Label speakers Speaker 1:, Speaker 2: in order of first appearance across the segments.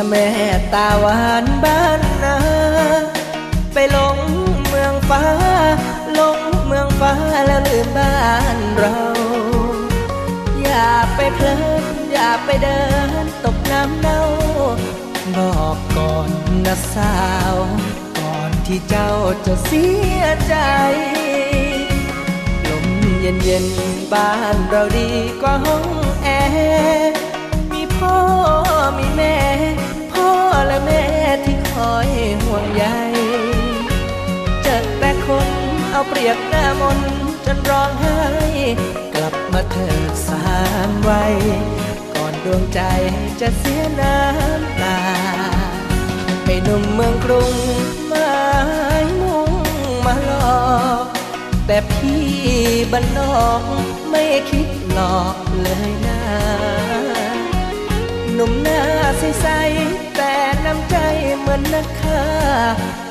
Speaker 1: นะแม่ตาหวานบ้านนาไปลงเมืองฟ้า ลงเมืองฟ้าแล้วลืมบ้านเรา อย่าไปเพลินอย่าไปเดินตกน้ำเน่า บอกก่อนนะสาว ก่อนที่เจ้าจะเสียใจลมเย็นเย็นบ้านเราดีกว่าห้องแอร์มีพ่อมีแม่ และแม่ที่คอยห่วงใยเจอแต่คนเอาเปรียบหน้ามนจนร้องไห้กลับมาเถิดสามวัยก่อนดวงใจจะเสียน้ำตาให้หนุ่มเมืองกรุงหมายมุ่งมาหลอกแต่พี่บ้านนอกไม่คิดหลอกเลยนะหนุ่มหน้าใสๆ น้ำใจเหมือนนักฆ่า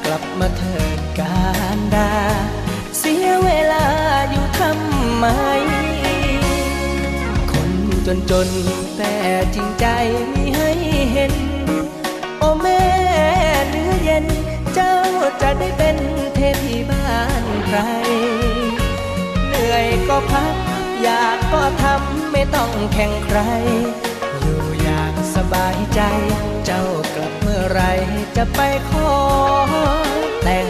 Speaker 1: กลับมาเถิดการดา เสียเวลาอยู่ทำไม คนจนจนแต่จริงใจมีให้เห็น โอ้แม่เนื้อเย็น เจ้าจะได้เป็นเทพีบ้านใคร เหนื่อยก็พัก อยากก็ทำไม่ต้องแข่งใคร อยู่อย่างสบายใจ เจ้ากลับเมื่อไรจะไปขอแต่ง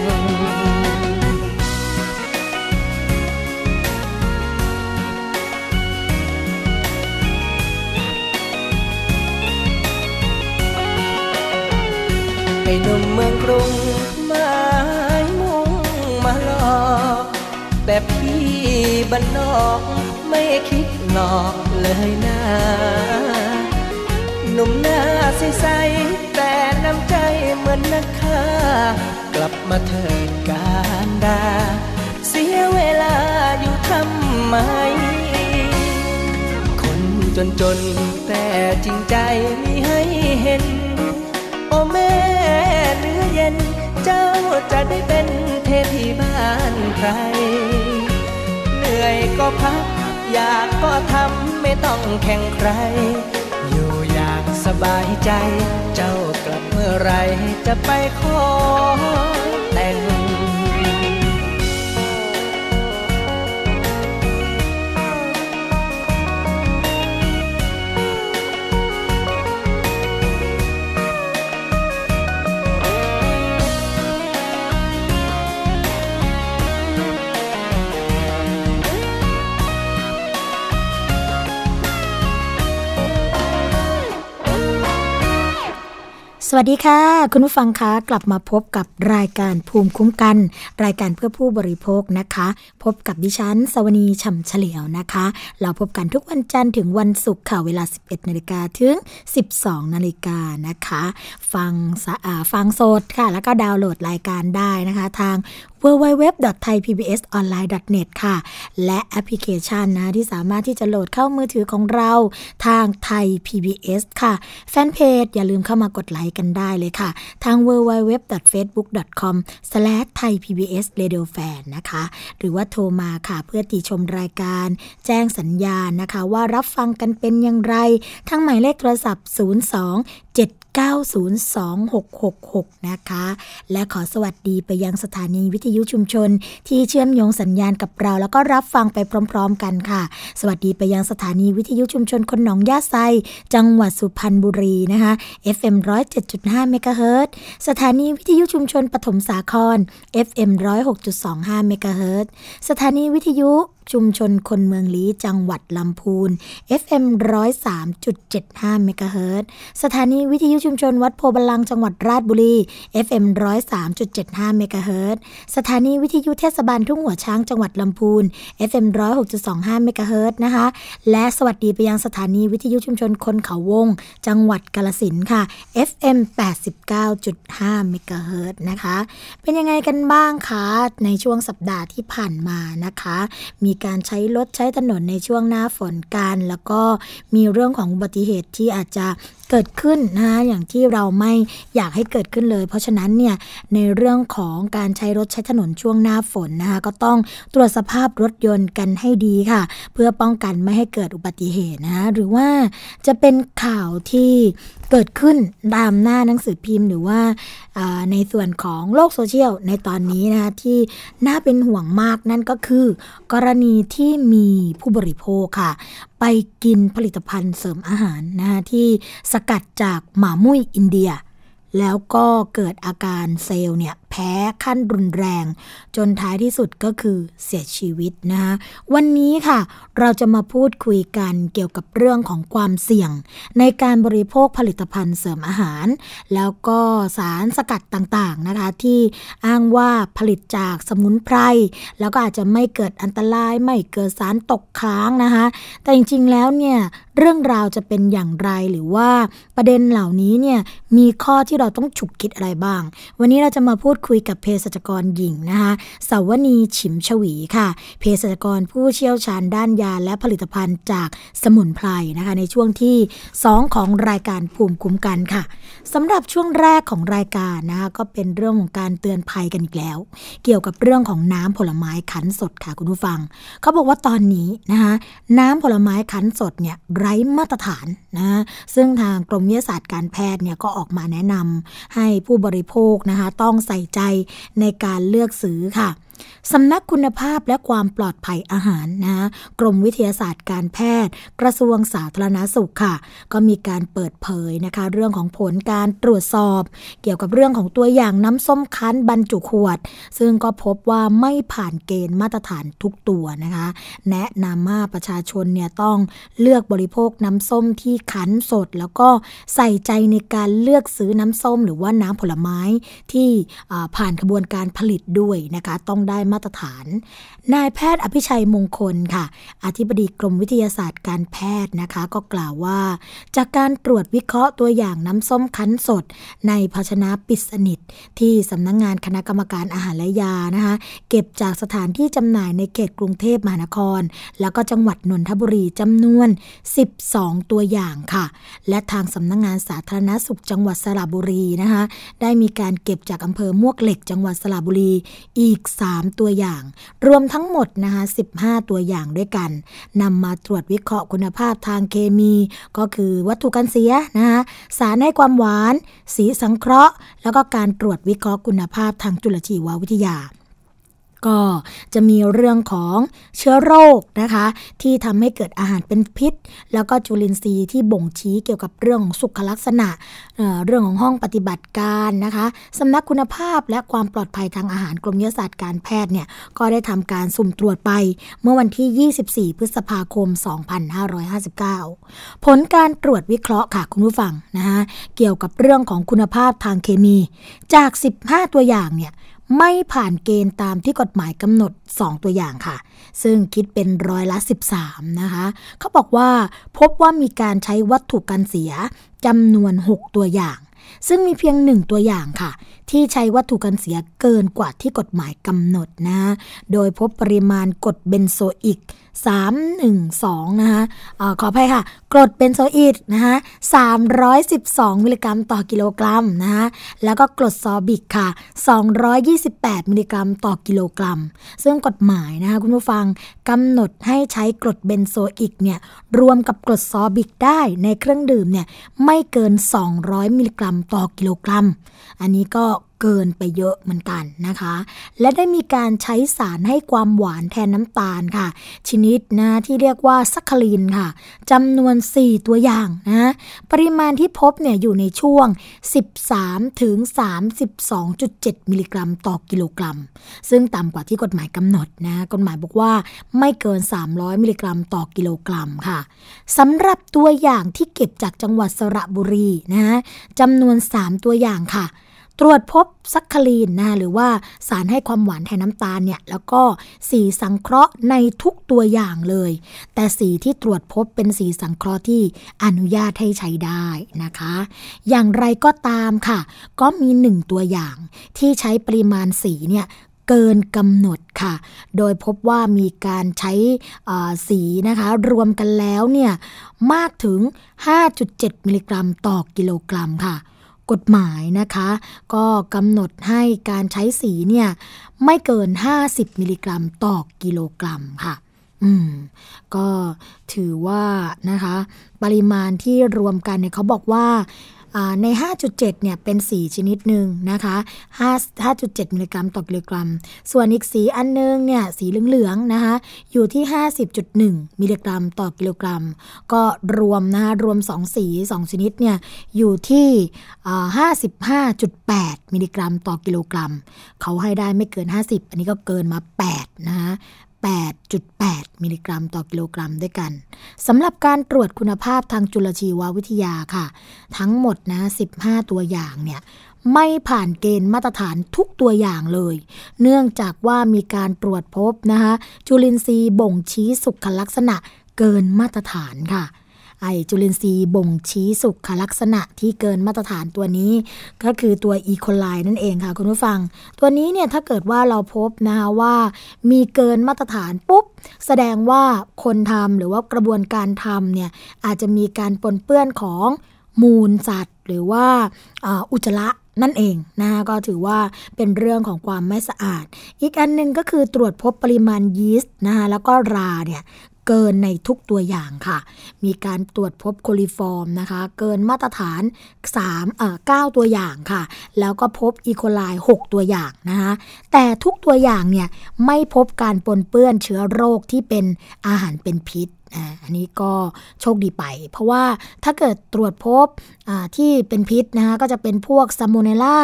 Speaker 1: ให้หนุ่มเมืองกรุงมายมุ่งมาหลอกแต่พี่บ้านนอกไม่คิดหลอกเลยนะ หนุ่มหน้าใสๆแต่น้ำใจเหมือนนักฆ่ากลับมาเถิดการดา เสียเวลาอยู่ทำไม คนจนจนๆแต่จริงใจมีให้เห็น โอ้แม่เนื้อเย็น เจ้าจะได้เป็นเทพีบ้านใคร เหนื่อยก็พัก อยากก็ทำไม่ต้องแข่งใคร บายใจ เจ้ากลับเมื่อไรจะไปขอ
Speaker 2: สวัสดีค่ะ คุณผู้ฟังคะกลับมาพบกับรายการภูมิคุ้มกัน รายการเพื่อผู้บริโภคนะคะ พบกับดิฉัน สวนีฉ่ำเฉลียวนะคะ เราพบกันทุกวันจันทร์ถึงวันศุกร์ค่ะเวลา 11นาฬิกาถึง 12นาฬิกานะคะ ฟังฟังสดค่ะ แล้วก็ดาวน์โหลดรายการได้นะคะ ทาง www.thaipbsonline.net ค่ะ และแอปพลิเคชันนะที่สามารถที่จะโหลดเข้ามือถือของเราทางไทย PBS ค่ะ แฟนเพจอย่าลืมเข้ามากดไลค์กันได้เลยค่ะ ทาง www.facebook.com/thaipbsradiofan นะคะ หรือว่าโทรมาค่ะเพื่อติชมรายการ แจ้งสัญญาณนะคะ ว่ารับฟังกันเป็นอย่างไร ทั้งหมายเลขโทรศัพท์ 02 7 902-666 นะคะ และขอสวัสดีไปยังสถานีวิทยุชุมชน ที่เชื่อมโยงสัญญาณกับเรา แล้วก็รับฟังไปพร้อม ๆ กันค่ะ สวัสดีไปยังสถานีวิทยุชุมชนคนหนองยาไซ จังหวัดสุพรรณบุรีนะคะ FM 107.5เมกะเฮิรตสถานีวิทยุชุมชนปฐมสาคร FM 106.25เมกะเฮิรตสถานีวิทยุ ชุมชนคนเมืองลี้จังหวัดลำพูน FM 103.75เมกะเฮิรตซ์สถานีวิทยุชุมชนวัดโพบาลังจังหวัดราชบุรี FM 103.75เมกะเฮิรตสถานีวิทยุเทศบาลทุ่งหัวช้างจังหวัดลำพูน FM 106.25เมกะเฮิรตนะคะ และสวัสดีไปยังสถานีวิทยุชุมชนคนเขาวง จังหวัดกาลสินค่ะ FM 89.5เมกะเฮิรตนะคะ เป็นยังไงกันบ้างคะในช่วงสัปดาห์ที่ผ่านมานะคะ มีการใช้รถใช้ถนนในช่วงหน้าฝนกัน แล้วก็มีเรื่องของอุบัติเหตุที่อาจจะ เกิดขึ้นนะคะอย่างที่เราไม่อยากให้เกิดขึ้นเลย เพราะฉะนั้นเนี่ยในเรื่องของการใช้รถใช้ถนนช่วงหน้าฝนนะคะก็ต้องตรวจสภาพรถยนต์กันให้ดีค่ะ เพื่อป้องกันไม่ให้เกิดอุบัติเหตุนะคะหรือว่าจะเป็นข่าวที่เกิดขึ้นตามหน้าหนังสือพิมพ์หรือว่าในส่วนของโลกโซเชียลในตอนนี้นะคะที่น่าเป็นห่วงมากนั่นก็คือ กรณีที่มีผู้บริโภคค่ะไปกินผลิตภัณฑ์เสริมอาหารนะคะที่สกัดจากหมามุ้ยอินเดีย แล้วก็เกิดอาการเซลล์เนี่ยแพ้ขั้นรุนแรง จนท้ายที่สุดก็คือเสียชีวิตนะคะวันนี้ค่ะ เราจะมาพูดคุยกันเกี่ยวกับเรื่องของความเสี่ยง ในการบริโภคผลิตภัณฑ์เสริมอาหาร แล้วก็สารสกัดต่างๆนะคะที่อ้างว่าผลิตจากสมุนไพรแล้วก็อาจจะไม่เกิดอันตรายไม่เกิดสารตกค้างนะคะแต่จริงๆแล้วเนี่ยเรื่องราวจะเป็นอย่างไรหรือว่าประเด็นเหล่านี้เนี่ยมีข้อที่เราต้องฉุกคิดอะไรบ้าง วันนี้เราจะมาพูดคุยกับเภสัชกรหญิงนะคะสาวนีฉิมฉวีค่ะเภสัชกรผู้เชี่ยวชาญด้านยาและผลิตภัณฑ์จากสมุนไพรนะคะในช่วงที่ 2 ของรายการภูมิคุ้มกันค่ะสำหรับช่วงแรกของรายการนะคะก็เป็นเรื่องของการเตือนภัยกันอีกแล้ว เกี่ยวกับเรื่องของน้ำผลไม้ขันสดค่ะคุณผู้ฟัง เขาบอกว่าตอนนี้นะคะน้ำผลไม้ขันสดเนี่ยไร้มาตรฐานนะซึ่งทางกรมวิทยาศาสตร์การแพทย์เนี่ยก็ออกมาแนะนำให้ผู้บริโภคนะคะต้องใส่ใจในการเลือกซื้อค่ะ สำนักคุณภาพและความปลอดภัยอาหารนะกรมวิทยาศาสตร์การแพทย์ กระทรวงสาธารณาสุขค่ะ ก็มีการเปิดเผยนะคะ เรื่องของผลการตรวจสอบ เกี่ยวกับเรื่องของตัวอย่างน้ำส้มคั้นบรรจุขวด ซึ่งก็พบว่าไม่ผ่านเกณฑ์มาตรฐานทุกตัวนะคะ แนะนำว่าประชาชนเนี่ยต้องเลือกบริโภคน้ำส้มที่คั้นสด แล้วก็ใส่ใจในการเลือกซื้อน้ำส้ม หรือว่าน้ำผลไม้ที่ผ่านกระบวนการผลิตด้วยนะคะ ต้องได้มาตรฐาน นายแพทย์อภิชัยมงคลค่ะ อธิบดีกรมวิทยาศาสตร์การแพทย์นะคะ ก็กล่าวว่า จากการตรวจวิเคราะห์ตัวอย่างน้ำส้มคั้นสด ในภาชนะปิดสนิท ที่สำนักงงานคณะกรรมการอาหารและยานะคะ เก็บจากสถานที่จำหน่ายในเขตกรุงเทพมหานคร แล้วก็จังหวัดนนทบุรีจำนวน 12 ตัวอย่างค่ะ และทางสำนักงงานสาธารณสุขจังหวัดสระบุรีนะคะ ได้มีการเก็บจากอำเภอมวกเหล็กจังหวัดสระบุรีอีก 3 ตัวอย่าง รวมทั้งั้งหมดนะคะ15 ตัวอย่างด้วยกันนำมาตรวจวิเคราะห์คุณภาพทางเคมี ก็คือวัตถุกันเสียนะคะสารให้ความหวาน สีสังเคราะห์ แล้วก็การตรวจวิเคราะห์คุณภาพทางจุลชีววิทยา ก็จะมีเรื่องของเชื้อโรคนะคะ ที่ทำให้เกิดอาหารเป็นพิษ แล้วก็จุลินทรีย์ที่บ่งชี้เกี่ยวกับเรื่องของสุขลักษณะเเรื่องของห้องปฏิบัติการนะคะสำนักคุณภาพและความปลอดภัยทางอาหารกรมวิทยาศาสตร์การแพทย์เนี่ยก็ได้ทำการสุ่มตรวจไป เมื่อวันที่ 24 พฤษภาคม 2559 ผลการตรวจวิเคราะห์ค่ะคุณผู้ฟังนะคะเกี่ยวกับเรื่องของคุณภาพทางเคมี จาก 15 ตัวอย่างเนี่ย ไม่ผ่านเกณฑ์ตามที่กฎหมายกำหนด 2 ตัวอย่างค่ะ ซึ่งคิดเป็นร้อยละ 13 นะคะ เขาบอกว่าพบว่ามีการใช้วัตถุกันเสียจำนวน 6 ตัวอย่าง ซึ่งมีเพียงหนึ่งตัวอย่างค่ะที่ใช้วัตถุกันเสียเกินกว่าที่กฎหมายกำหนดนะ โดยพบปริมาณกรดเบนโซอิก 312 นะคะอะขออภัยค่ะ กรดเบนโซอิดนะคะ312 มิลลิกรัมต่อกิโลกรัมนะคะแล้วก็กรดซอร์บิกค่ะ 228 มิลลิกรัมต่อกิโลกรัม ซึ่งกฎหมายนะคะคุณผู้ฟังกำหนดให้ใช้กรดเบนโซอิกเนี่ยรวมกับกรดซอร์บิกได้ในเครื่องดื่มเนี่ยไม่เกิน 200 มิลลิกรัมต่อกิโลกรัม อันนี้ก็ เกินไปเยอะเหมือนกันนะคะ และได้มีการใช้สารให้ความหวานแทนน้ำตาลค่ะ ชนิดนะที่เรียกว่าซัคคารินค่ะจำนวน 4 ตัวอย่างนะปริมาณที่พบเนี่ยอยู่ในช่วง 13 ถึง 32.7 มิลลิกรัมต่อกิโลกรัม ซึ่งต่ำกว่าที่กฎหมายกำหนดนะกฎหมายบอกว่าไม่เกิน 300 มิลลิกรัมต่อกิโลกรัมค่ะสำหรับตัวอย่างที่เก็บจากจังหวัดสระบุรีนะจำนวน 3 ตัวอย่างค่ะ ตรวจพบซัคคารีนนะหรือว่าสารให้ความหวานแทนน้ำตาลเนี่ยแล้วก็สีสังเคราะห์ในทุกตัวอย่างเลย แต่สีที่ตรวจพบเป็นสีสังเคราะห์ที่อนุญาตให้ใช้ได้นะคะ อย่างไรก็ตามค่ะ ก็มีหนึ่งตัวอย่างที่ใช้ปริมาณสีเนี่ยเกินกำหนดค่ะ โดยพบว่ามีการใช้สีนะคะ รวมกันแล้วเนี่ยมากถึง 5.7 มิลลิกรัมต่อกิโลกรัมค่ะ กฎหมายนะคะ ก็กำหนดให้การใช้สีเนี่ยไม่เกิน 50 มิลลิกรัมต่อกิโลกรัมค่ะ อืม ก็ถือว่านะคะ ปริมาณที่รวมกันเนี่ยเขาบอกว่า ใน 5.7 เนี่ย เป็นสีชนิดหนึ่งนะคะ5.7 มิลลิกรัมต่อกิโลกรัม ส่วนอีกสีอันนึงเนี่ย สีเหลืองๆ นะคะ อยู่ที่ 50.1 มิลลิกรัมต่อกิโลกรัม ก็รวมนะคะรวม 2 สี 2 ชนิดเนี่ย อยู่ที่ 55.8 มิลลิกรัมต่อกิโลกรัม เขาให้ได้ไม่เกิน 50 อันนี้ก็เกินมา 8 นะคะ 8.8 มิลลิกรัมต่อกิโลกรัมด้วยกันสำหรับการตรวจคุณภาพทางจุลชีววิทยาค่ะ ทั้งหมดนะ 15 ตัวอย่างเนี่ยไม่ผ่านเกณฑ์มาตรฐานทุกตัวอย่างเลย เนื่องจากว่ามีการตรวจพบนะคะจุลินทรีย์บ่งชี้สุขลักษณะเกินมาตรฐานค่ะ ไอจุลินทรีย์บ่งชี้สุขลักษณะที่เกินมาตรฐานตัวนี้ ก็คือตัวอีโคไลนั่นเองค่ะคุณผู้ฟัง ตัวนี้เนี่ยถ้าเกิดว่าเราพบนะคะว่ามีเกินมาตรฐานปุ๊บ แสดงว่าคนทำหรือว่ากระบวนการทำเนี่ยอาจจะมีการปนเปื้อนของมูลสัตว์ หรือว่าอุจจาระนั่นเองนะคะก็ถือว่าเป็นเรื่องของความไม่สะอาด อีกอันนึงก็คือตรวจพบปริมาณยีสต์นะคะแล้วก็ราเนี่ย เกินในทุกตัวอย่างค่ะ มีการตรวจพบโคลิฟอร์มนะคะ เกินมาตรฐาน3เอ่อ9ตัวอย่างค่ะ แล้วก็พบอีโคไล6ตัวอย่างนะคะแต่ทุกตัวอย่างเนี่ยไม่พบการปนเปื้อนเชื้อโรคที่เป็นอาหารเป็นพิษอันนี้ก็โชคดีไป เพราะว่าถ้าเกิดตรวจพบที่เป็นพิษนะคะก็จะเป็นพวกซามโมเนล่า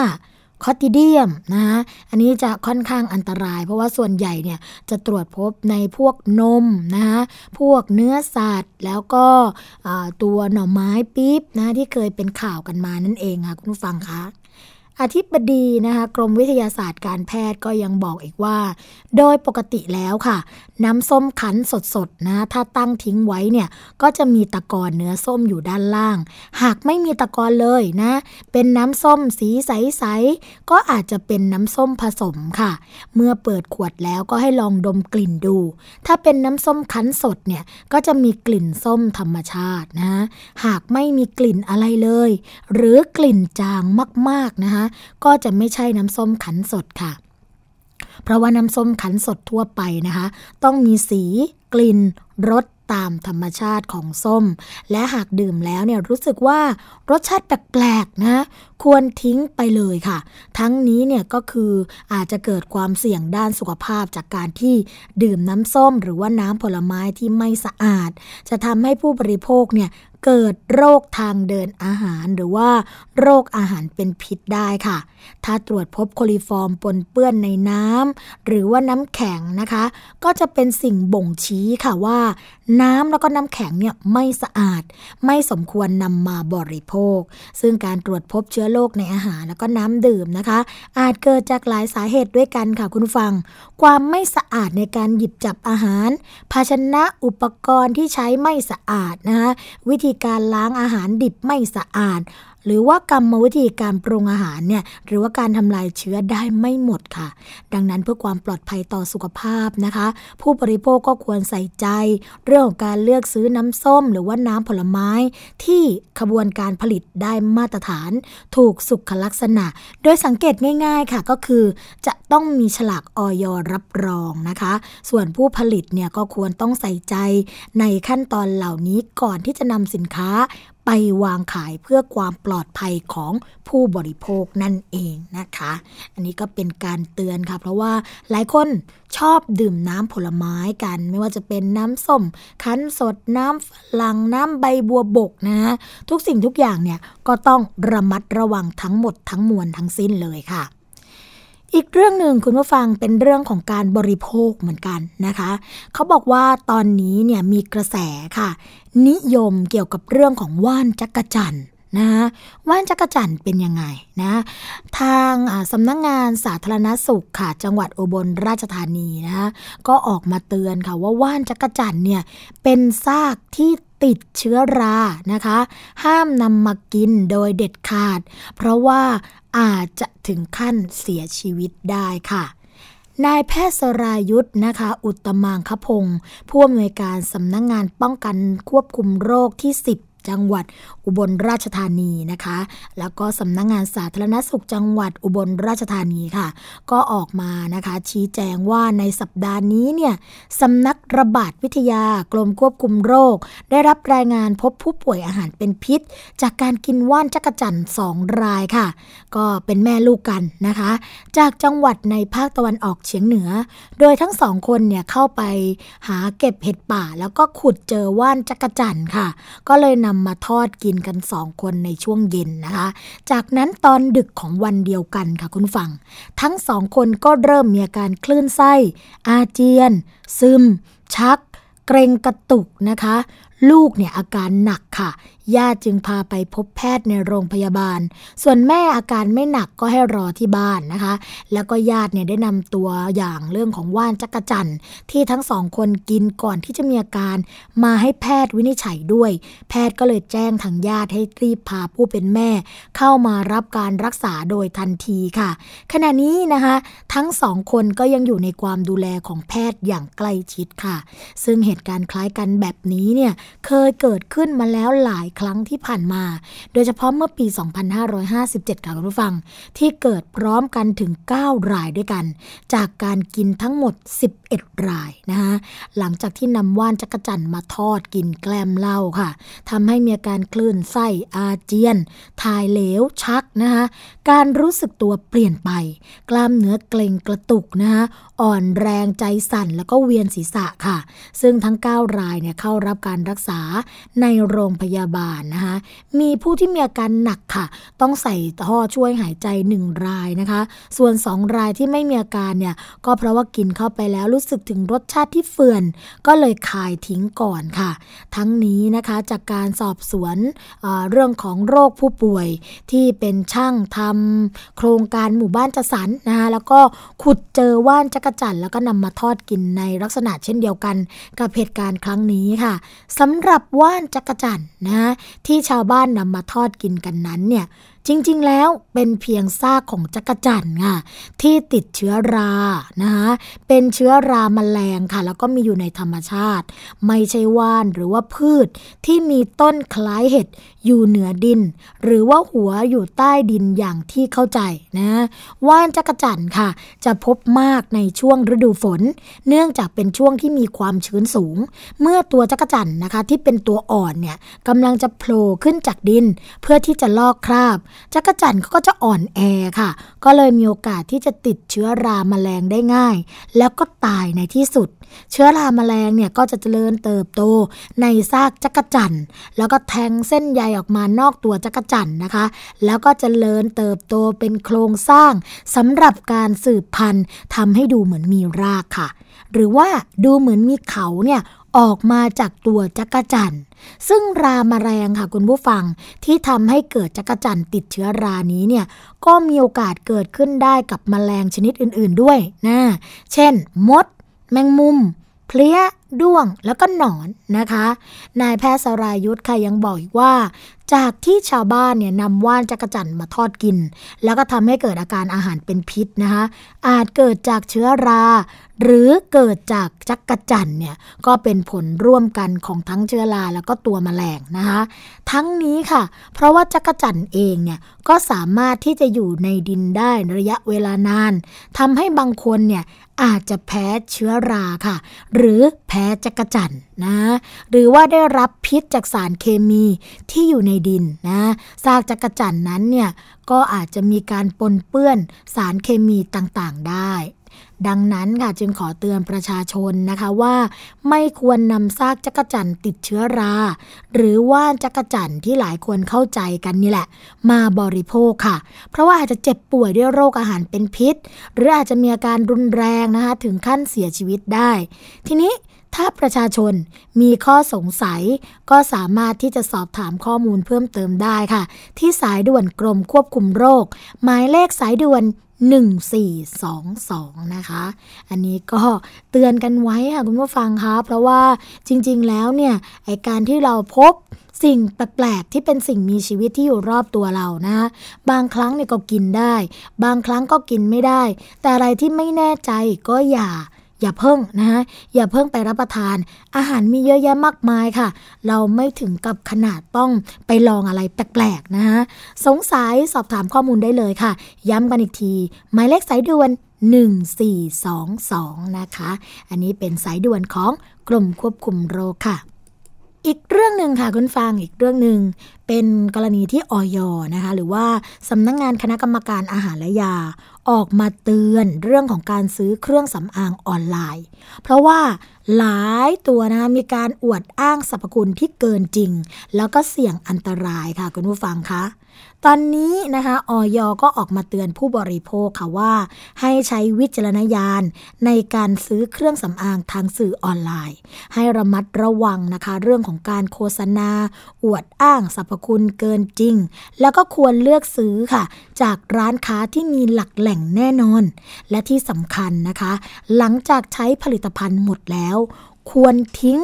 Speaker 2: คอติเดียมนะคะอันนี้จะค่อนข้างอันตราย เพราะว่าส่วนใหญ่เนี่ยจะตรวจพบในพวกนมนะคะพวกเนื้อสัตว์ แล้วก็ตัวหน่อไม้ปี๊บนะที่เคยเป็นข่าวกันมานั่นเองค่ะคุณผู้ฟังคะ อธิบดีนะคะกรมวิทยาศาสตร์การแพทย์ก็ยังบอกอีกว่า โดยปกติแล้วค่ะ น้ำส้มขันสดๆนะถ้าตั้งทิ้งไว้เนี่ยก็จะมีตะกอนเนื้อส้มอยู่ด้านล่าง หากไม่มีตะกอนเลยนะ เป็นน้ำส้มสีใสๆก็อาจจะเป็นน้ำส้มผสมค่ะ เมื่อเปิดขวดแล้วก็ให้ลองดมกลิ่นดู ถ้าเป็นน้ำส้มขันสดเนี่ยก็จะมีกลิ่นส้มธรรมชาตินะหากไม่มีกลิ่นอะไรเลย หรือกลิ่นจางมากๆนะคะก็จะไม่ใช่น้ำส้มขันสดค่ะ เพราะว่าน้ำส้มขันสดทั่วไปนะคะ ต้องมีสี กลิ่นรส ตามธรรมชาติของส้ม และหากดื่มแล้วเนี่ยรู้สึกว่ารสชาติแปลกๆนะ ควรทิ้งไปเลยค่ะ ทั้งนี้เนี่ยก็คืออาจจะเกิดความเสี่ยงด้านสุขภาพจากการที่ดื่มน้ำส้ม หรือว่าน้ำผลไม้ที่ไม่สะอาด จะทำให้ผู้บริโภคเนี่ยเกิดโรคทางเดินอาหารหรือว่าโรคอาหารเป็นพิษได้ค่ะ ถ้าตรวจพบโคลิฟอร์มปนเปื้อนในน้ำหรือว่าน้ำแข็งนะคะ ก็จะเป็นสิ่งบ่งชี้ค่ะว่า น้ำแล้วก็น้ำแข็งเนี่ยไม่สะอาด ไม่สมควรนำมาบริโภค ซึ่งการตรวจพบเชื้อโรคในอาหารแล้วก็น้ำดื่มนะคะ อาจเกิดจากหลายสาเหตุด้วยกันค่ะคุณฟัง ความไม่สะอาดในการหยิบจับอาหาร ภาชนะอุปกรณ์ที่ใช้ไม่สะอาดนะคะวิธีการล้างอาหารดิบไม่สะอาด หรือว่ากรรมวิธีการปรุงอาหารเนี่ยหรือว่าการทำลายเชื้อได้ไม่หมดค่ะ ดังนั้นเพื่อความปลอดภัยต่อสุขภาพนะคะ ผู้บริโภคก็ควรใส่ใจ เรื่องของการเลือกซื้อน้ำส้ม หรือว่าน้ำผลไม้ ที่ขบวนการผลิตได้มาตรฐาน ถูกสุขลักษณะ โดยสังเกตง่าย ๆค่ะก็คือจะต้องมีฉลากออยรับรองนะคะ ส่วนผู้ผลิตเนี่ยก็ควรต้องใส่ใจในขั้นตอนเหล่านี้ก่อนที่จะนำสินค้า ไปวางขายเพื่อความปลอดภัยของผู้บริโภคนั่นเองนะคะ อันนี้ก็เป็นการเตือนค่ะ เพราะว่าหลายคนชอบดื่มน้ำผลไม้กัน ไม่ว่าจะเป็นน้ำส้มคั้นสดน้ำฝรั่งน้ำใบบัวบกนะฮะทุกสิ่งทุกอย่างเนี่ยก็ต้องระมัดระวังทั้งหมดทั้งมวลทั้งสิ้นเลยค่ะ อีกเรื่องหนึ่งคุณผู้ฟังเป็นเรื่องของการบริโภคเหมือนกันนะคะ เขาบอกว่าตอนนี้เนี่ยมีกระแสค่ะ นิยมเกี่ยวกับเรื่องของว่านจักรจันนะว่านจักรจันเป็นยังไงนะทางสำนักงงานสาธารณสุขค่ะจังหวัดอุบลราชธานีนะคะก็ออกมาเตือนค่ะว่าว่านจักรจันเนี่ยเป็นซากที่ ติดเชื้อรานะคะ ห้ามนำมากินโดยเด็ดขาด เพราะว่าอาจจะถึงขั้นเสียชีวิตได้ค่ะนายแพทย์สรายุทธ์นะคะ อุตมางคพงศ์ผู้อำนวยการสำนักงงานป้องกันควบคุมโรคที่ 10 จังหวัดอุบลราชธานีนะคะ แล้วก็สำนักงงานสาธารณสุขจังหวัดอุบลราชธานีค่ะ ก็ออกมานะคะชี้แจงว่าในสัปดาห์นี้เนี่ยสำนักระบาดวิทยากรมควบคุมโรค ได้รับรายงานพบผู้ป่วยอาหารเป็นพิษ จากการกินว่านจักรจั่นสองรายค่ะ ก็เป็นแม่ลูกกันนะคะ จากจังหวัดในภาคตะวันออกเฉียงเหนือ โดยทั้งสองคนเนี่ยเข้าไปหาเก็บเห็ดป่า แล้วก็ขุดเจอว่านจักรจั่นค่ะ ก็เลยนามาทอดกินกันสองคนในช่วงเย็นนะคะ จากนั้นตอนดึกของวันเดียวกันค่ะคุณฟัง ทั้งสองคนก็เริ่มมีอาการคลื่นไส้ อาเจียน ซึม ชัก เกรงกระตุกนะคะ ลูกเนี่ยอาการหนักค่ะ ญาติจึงพาไปพบแพทย์ในโรงพยาบาล ส่วนแม่อาการไม่หนักก็ให้รอที่บ้านนะคะ แล้วก็ญาติเนี่ยได้นำตัวอย่างเรื่องของว่านจักรจันที่ทั้งสองคนกินก่อนที่จะมีอาการ มาให้แพทย์วินิจฉัยด้วย แพทย์ก็เลยแจ้งทางญาติให้รีบพาผู้เป็นแม่ เข้ามารับการรักษาโดยทันทีค่ะ ขณะนี้นะคะ ทั้งสองคนก็ยังอยู่ในความดูแลของแพทย์อย่างใกล้ชิดค่ะ ซึ่งเหตุการณ์คล้ายกันแบบนี้เนี่ยเคยเกิดขึ้นมาแล้วหลายครั้งที่ผ่านมา โดยเฉพาะเมื่อปี 2557 ค่ะคุณผู้ฟัง ที่เกิดพร้อมกันถึง 9 รายด้วยกัน จากการกินทั้งหมด 11 รายนะคะหลังจากที่นำว่านจักจั่นมาทอดกินแกล้มเหล้าค่ะทำให้มีอาการคลื่นไส้อาเจียน ถ่ายเหลวชักนะคะการรู้สึกตัวเปลี่ยนไป กล้ามเนื้อเกร็งกระตุกนะคะอ่อนแรงใจสั่นแล้วก็เวียนศีรษะค่ะ ซึ่งทั้ง 9 รายเนี่ยเข้ารับการรักษาในโรงพยาบาลนะคะมีผู้ที่มีอาการหนักค่ะ ต้องใส่ท่อช่วยหายใจ 1 รายนะคะ ส่วน 2 รายที่ไม่มีอาการเนี่ยก็เพราะว่ากินเข้าไปแล้วรู้สึกถึงรสชาติที่เฟื่อน ก็เลยคายทิ้งก่อนค่ะ ทั้งนี้นะคะจากการสอบสวนเเรื่องของโรคผู้ป่วยที่เป็นช่างทำโครงการหมู่บ้านจัดสรรนะคะแล้วก็ขุดเจอว่านจักรจันแล้วก็นำมาทอดกินในลักษณะเช่นเดียวกันกับเหตุการณ์ครั้งนี้ค่ะสำหรับว่านจักรจันนะที่ชาวบ้านนำมาทอดกินกันนั้นเนี่ย จริงๆ แล้วเป็นเพียงซากของจักรจั่นค่ะที่ติดเชื้อรานะคะเป็นเชื้อรามาแมลงค่ะ แล้วก็มีอยู่ในธรรมชาติ ไม่ใช่ว่านหรือว่าพืชที่มีต้นคล้ายเห็ดอยู่เหนือดิน หรือว่าหัวอยู่ใต้ดินอย่างที่เข้าใจนะว่านจักรจั่นค่ะ จะพบมากในช่วงฤดูฝน เนื่องจากเป็นช่วงที่มีความชื้นสูง เมื่อตัวจักรจั่นนะคะที่เป็นตัวอ่อนเนี่ยกำลังจะโผล่ขึ้นจากดิน เพื่อที่จะลอกคราบจักรจั่นเขาก็จะอ่อนแอค่ะ ก็เลยมีโอกาสที่จะติดเชื้อรามาแมลงได้ง่าย แล้วก็ตายในที่สุด เชื้อรามาแมลงเนี่ยก็จะเจริญเติบโตในซากจักรจั่นแล้วก็แทงเส้นใยออกมานอกตัวจักรจั่นนะคะ แล้วก็จเจริญเติบโตเป็นโครงสร้างสำหรับการสืบพันธุ์ทำให้ดูเหมือนมีรากค่ะ หรือว่าดูเหมือนมีเขาเนี่ยออกมาจากตัวจักรจั่น ซึ่งรามาแรงค่ะคุณผู้ฟังที่ทำให้เกิดจักจั่นติดเชื้อรานี้เนี่ยก็มีโอกาสเกิดขึ้นได้กับมแมลงชนิดอื่น ๆด้วยนะเช่น มด แมงมุม เพลี้ยด้วงแล้วก็หนอนนะคะ นายแพทย์สรายุทธ์ค่ะยังบอกอีกว่า จากที่ชาวบ้านเนี่ยนำว่านจักรจั่นมาทอดกิน แล้วก็ทำให้เกิดอาการอาหารเป็นพิษนะคะอาจเกิดจากเชื้อรา หรือเกิดจากจักรจั่นเนี่ยก็เป็นผลร่วมกันของทั้งเชื้อราแล้วก็ตัวแมลงนะคะทั้งนี้ค่ะ เพราะว่าจักรจั่นเองเนี่ยก็สามารถที่จะอยู่ในดินได้ระยะเวลานานทำให้บางคนเนี่ยอาจจะแพ้เชื้อราค่ะ หรือแพ้จักรจั่นนะ หรือว่าได้รับพิษจากสารเคมีที่อยู่ในดินนะซากจักรจั่นนั้นเนี่ยก็อาจจะมีการปนเปื้อนสารเคมีต่างๆได้ดังนั้นค่ะจึงขอเตือนประชาชนนะคะว่า ไม่ควรนำซากจักจั่นติดเชื้อรา หรือว่าจักจั่นที่หลายคนเข้าใจกันนี่แหละ มาบริโภคค่ะ เพราะว่าอาจจะเจ็บป่วยด้วยโรคอาหารเป็นพิษ หรืออาจจะมีอาการรุนแรงนะคะถึงขั้นเสียชีวิตได้ ทีนี้ ถ้าประชาชนมีข้อสงสัย ก็สามารถที่จะสอบถามข้อมูลเพิ่มเติมได้ค่ะ ที่สายด่วนกรมควบคุมโรค หมายเลขสายด่วน1422 นะคะ อันนี้ก็เตือนกันไว้ค่ะ คุณผู้ฟังคะ เพราะว่าจริงๆ แล้วเนี่ย ไอการที่เราพบสิ่งแปลกๆ ที่เป็นสิ่งมีชีวิตที่อยู่รอบตัวเรานะบางครั้งเนี่ยก็กินได้ บางครั้งก็กินไม่ได้ แต่อะไรที่ไม่แน่ใจก็อย่า อย่าเพิ่งนะฮะอย่าเพิ่งไปรับประทาน อาหารมีเยอะแยะมากมายค่ะ เราไม่ถึงกับขนาดต้องไปลองอะไรแปลกๆนะฮะสงสัยสอบถามข้อมูลได้เลยค่ะ ย้ำกันอีกที หมายเลขสายด่วน 1422 นะคะ อันนี้เป็นสายด่วนของกรมควบคุมโรคค่ะอีกเรื่องหนึ่งค่ะคุณฟังอีกเรื่องหนึ่งเป็นกรณีที่ออยนะคะ หรือว่าสำนักงงานคณะกรรมการอาหารและยา ออกมาเตือนเรื่องของการซื้อเครื่องสำอางออนไลน์ เพราะว่าหลายตัวนะมีการอวดอ้างสรรพคุณที่เกินจริง แล้วก็เสี่ยงอันตรายค่ะคุณผู้ฟังคะ ตอนนี้นะคะออยก็ออกมาเตือนผู้บริโภคค่ะว่า ให้ใช้วิจารณญาณในการซื้อเครื่องสำอางทางสื่อออนไลน์ ให้ระมัดระวังนะคะ เรื่องของการโฆษณา อวดอ้างสรรพคุณเกินจริง แล้วก็ควรเลือกซื้อค่ะ จากร้านค้าที่มีหลักแหล่งแน่นอน และที่สำคัญนะคะ หลังจากใช้ผลิตภัณฑ์หมดแล้ว ควรทิ้ง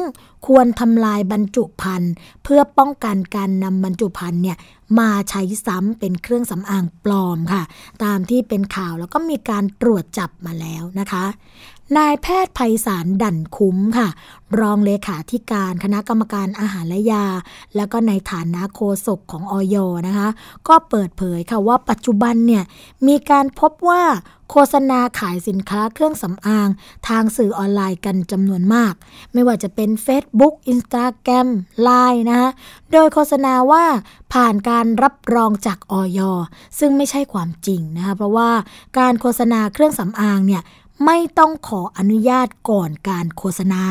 Speaker 2: ควรทำลายบรรจุภัณฑ์เพื่อป้องกันการนำบรรจุภัณฑ์เนี่ยมาใช้ซ้ำเป็นเครื่องสำอางปลอมค่ะ ตามที่เป็นข่าวแล้วก็มีการตรวจจับมาแล้วนะคะ นายแพทย์ไพศาลดั่นคุ้มค่ะ รองเลขาธิการคณะกรรมการอาหารและยา แล้วก็ในฐานะโฆษกของออยนะคะ ก็เปิดเผยค่ะว่าปัจจุบันเนี่ยมีการพบว่าโฆษณาขายสินค้าเครื่องสำอาง ทางสื่อออนไลน์กันจำนวนมาก ไม่ว่าจะเป็น Facebook Instagram Line นะคะโดยโฆษณาว่าผ่านการรับรองจากออยซึ่งไม่ใช่ความจริงนะคะเพราะว่าการโฆษณาเครื่องสำอางเนี่ย ไม่ต้องขออนุญาตก่อนการโฆษณา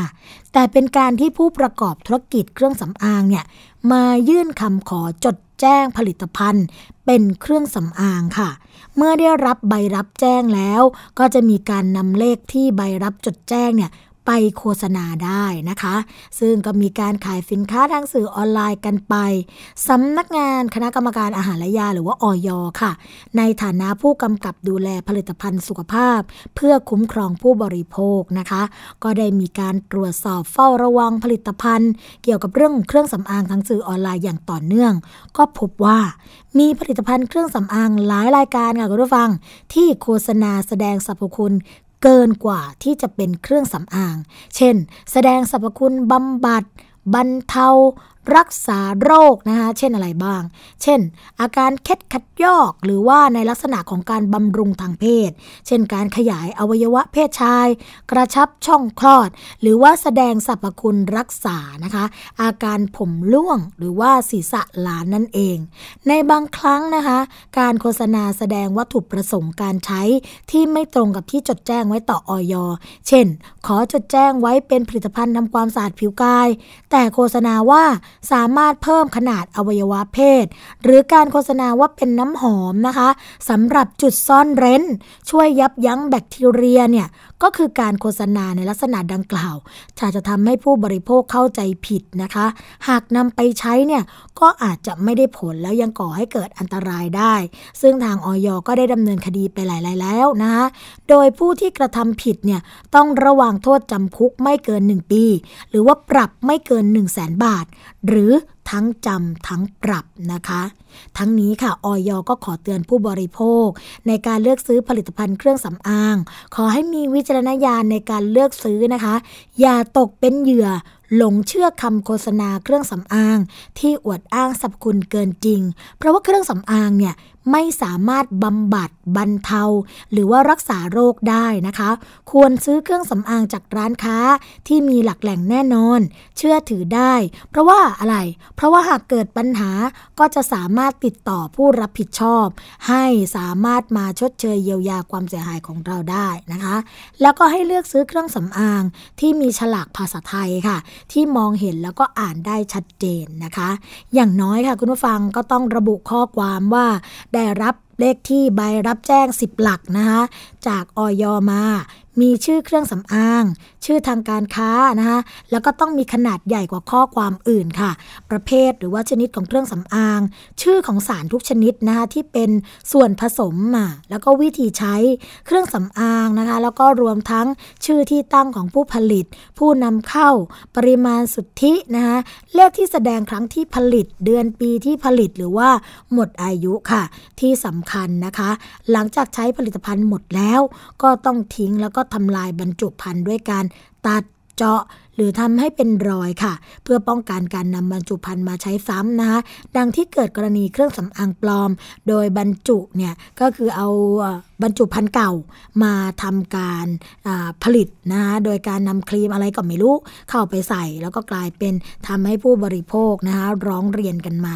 Speaker 2: แต่เป็นการที่ผู้ประกอบธุรกิจเครื่องสำอางเนี่ยมายื่นคำขอจดแจ้งผลิตภัณฑ์ เป็นเครื่องสำอางค่ะ เมื่อได้รับใบรับแจ้งแล้ว ก็จะมีการนำเลขที่ใบรับจดแจ้งเนี่ย ไปโฆษณาได้นะคะ ซึ่งก็มีการขายสินค้าทางสื่อออนไลน์กันไปสำนักงานคณะกรรมการอาหารและยาหรือว่าออยค่ะ ในฐานะผู้กำกับดูแลผลิตภัณฑ์สุขภาพ เพื่อคุ้มครองผู้บริโภคนะคะ ก็ได้มีการตรวจสอบเฝ้าระวังผลิตภัณฑ์ เกี่ยวกับเรื่องเครื่องสำอางทางสื่อออนไลน์อย่างต่อเนื่อง ก็พบว่ามีผลิตภัณฑ์เครื่องสำอางหลายรายการค่ะคุณผู้ฟัง ที่โฆษณาแสดงสรรพคุณ เกินกว่าที่จะเป็นเครื่องสำอาง เช่น แสดงสรรพคุณบำบัด บรรเทารักษาโรคนะคะเช่นอะไรบ้าง เช่น อาการเคล็ดขัดยอก หรือว่าในลักษณะของการบำรุงทางเพศ เช่น การขยายอวัยวะเพศชาย กระชับช่องคลอด หรือว่าแสดงสรรพคุณรักษานะคะ อาการผมร่วงหรือว่าศีรษะหลานนั่นเอง ในบางครั้งนะคะ การโฆษณาแสดงวัตถุประสงค์การใช้ที่ไม่ตรงกับที่จดแจ้งไว้ต่อออยเช่น ขอจดแจ้งไว้เป็นผลิตภัณฑ์ทำความสะอาดผิวกาย แต่โฆษณาว่าสามารถเพิ่มขนาดอวัยวะเพศ หรือการโฆษณาว่าเป็นน้ำหอมนะคะสำหรับจุดซ่อนเร้น ช่วยยับยั้งแบคทีเรียเนี่ย ก็คือการโฆษณาในลักษณะดังกล่าวจะจะทำให้ผู้บริโภคเข้าใจผิดนะคะ หากนำไปใช้เนี่ยก็อาจจะไม่ได้ผลแล้วยังก่อให้เกิดอันตรายได้ ซึ่งทางออยก็ได้ดำเนินคดีไปหลาย ๆ แล้วนะคะโดยผู้ที่กระทำผิดเนี่ยต้องระวังโทษจำคุกไม่เกิน 1 ปี หรือว่าปรับไม่เกิน 1 0 0 0 0แบาท หรือ ทั้งจำทั้งปรับนะคะ ทั้งนี้ค่ะออยก็ขอเตือนผู้บริโภค ในการเลือกซื้อผลิตภัณฑ์เครื่องสำอาง ขอให้มีวิจารณญาณในการเลือกซื้อนะคะ อย่าตกเป็นเหยื่อหลงเชื่อคำโฆษณาเครื่องสำอาง ที่อวดอ้างสรรพคุณเกินจริง เพราะว่าเครื่องสำอางเนี่ยไม่สามารถบำบัดบรรเทา หรือว่ารักษาโรคได้นะคะ ควรซื้อเครื่องสำอางจากร้านค้าที่มีหลักแหล่งแน่นอน เชื่อถือได้ เพราะว่าอะไร เพราะว่าหากเกิดปัญหาก็จะสามารถติดต่อผู้รับผิดชอบ ให้สามารถมาชดเชยเยียวยาความเสียหายของเราได้นะคะ แล้วก็ให้เลือกซื้อเครื่องสำอางที่มีฉลากภาษาไทยค่ะ ที่มองเห็นแล้วก็อ่านได้ชัดเจนนะคะ อย่างน้อยค่ะคุณผู้ฟังก็ต้องระบุข้อความว่าได้รับเลขที่ใบรับแจ้ง 10 หลักนะคะจากออยมา มีชื่อเครื่องสำอาง ชื่อทางการค้านะคะแล้วก็ต้องมีขนาดใหญ่กว่าข้อความอื่นค่ะ ประเภทหรือว่าชนิดของเครื่องสำอาง ชื่อของสารทุกชนิดนะคะที่เป็นส่วนผสมมาแล้วก็วิธีใช้เครื่องสำอางนะคะ แล้วก็รวมทั้งชื่อที่ตั้งของผู้ผลิต ผู้นำเข้าปริมาณสุทธินะคะเลขที่แสดงครั้งที่ผลิตเดือนปีที่ผลิตหรือว่าหมดอายุค่ะ ที่สำคัญนะคะ หลังจากใช้ผลิตภัณฑ์หมดแล้ว ก็ต้องทิ้งแล้วก็ทำลายบรรจุภัณฑ์ด้วยการตัด เจาะหรือทำให้เป็นรอยค่ะ เพื่อป้องกันการนำบรรจุภัณฑ์มาใช้ซ้ำนะคะดังที่เกิดกรณีเครื่องสำอางปลอม โดยบรรจุเนี่ยก็คือเอาบรรจุภัณฑ์เก่ามาทำการผลิตนะคะโดยการนำครีมอะไรก็ไม่รู้เข้าไปใส่ แล้วก็กลายเป็นทำให้ผู้บริโภคนะคะร้องเรียนกันมา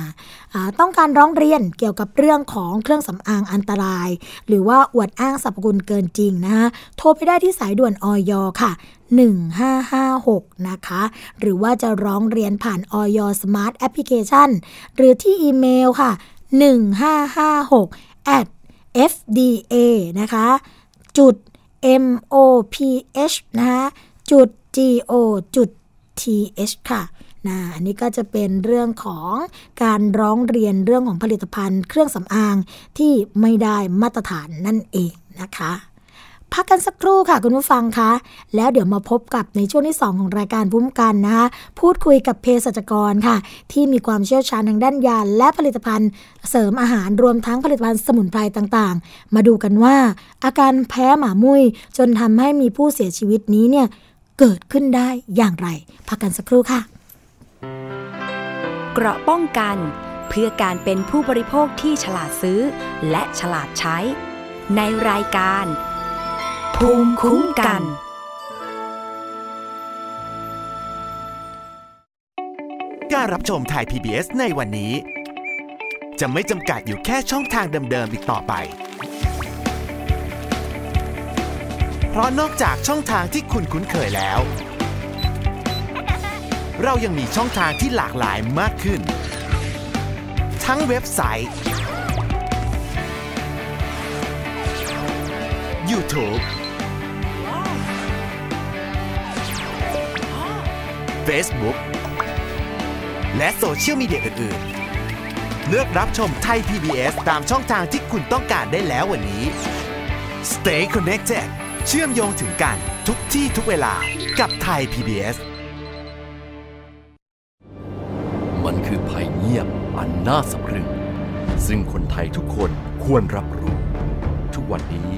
Speaker 2: ต้องการร้องเรียนเกี่ยวกับเรื่องของเครื่องสำอางอันตราย หรือว่าอวดอ้างสรรพคุณเกินจริงนะคะโทรไปได้ที่สายด่วนอย. ค่ะ 1556 นะคะ หรือว่าจะร้องเรียนผ่านอย. Smart Application หรือที่อีเมลค่ะ 1556 at fda นะคะ จุด moph นะคะจุด go จุด th ค่ะนะอันนี้ก็จะเป็นเรื่องของการร้องเรียนเรื่องของผลิตภัณฑ์ เครื่องสำอางที่ไม่ได้มาตรฐานนั่นเองนะคะ พักกันสักครู่ค่ะคุณผู้ฟังคะแล้วเดี๋ยวมาพบกับในช่วงที่ 2 ของรายการพุ่มกันนะคะพูดคุยกับเภสัชกรค่ะ ที่มีความเชี่ยวชาญทางด้านยาและผลิตภัณฑ์ เสริมอาหารรวมทั้งผลิตภัณฑ์สมุนไพรต่างๆ มาดูกันว่า อาการแพ้หมามุ้ยจนทำให้มีผู้เสียชีวิตนี้เนี่ยเกิดขึ้นได้อย่างไร พักกันสักครู่ค่ะ
Speaker 3: เกราะป้องกันเพื่อการเป็นผู้บริโภคที่ฉลาดซื้อ และฉลาดใช้ ในรายการ ภูมิคุ้มกัน
Speaker 4: การรับชมไทย PBS ในวันนี้ จะไม่จำกัดอยู่แค่ช่องทางเดิมๆอีกต่อไป เพราะนอกจากช่องทางที่คุณคุ้นเคยแล้ว เรายังมีช่องทางที่หลากหลายมากขึ้น ทั้งเว็บไซต์ YouTube Facebook และโซเชียลมีเดียอื่น ๆ เลือกรับชมไทย PBS ตามช่องทางที่คุณต้องการได้แล้ววันนี้ Stay connected เชื่อมโยงถึงกันทุกที่ทุกเวลากับไทย PBS
Speaker 5: มันคือภัยเงียบอันน่าสะพรึง ซึ่งคนไทยทุกคนควรรับรู้ ทุกวันนี้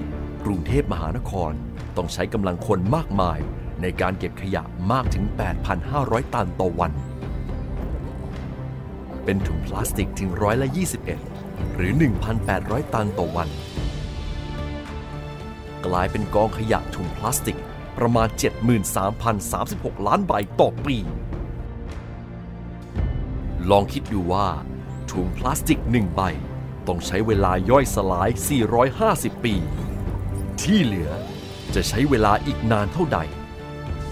Speaker 5: กรุงเทพมหานครต้องใช้กำลังคนมากมาย ในการเก็บขยะมากถึง 8,500 ตันต่อวัน เป็นถุงพลาสติกถึงร้อยละ21 หรือ 1,800 ตันต่อวัน กลายเป็นกองขยะถุงพลาสติกประมาณ 73,036 ล้านใบต่อปี ลองคิดดูว่า ถุงพลาสติกหนึ่งใบ ต้องใช้เวลาย่อยสลาย 450 ปี ที่เหลือจะใช้เวลาอีกนานเท่าใด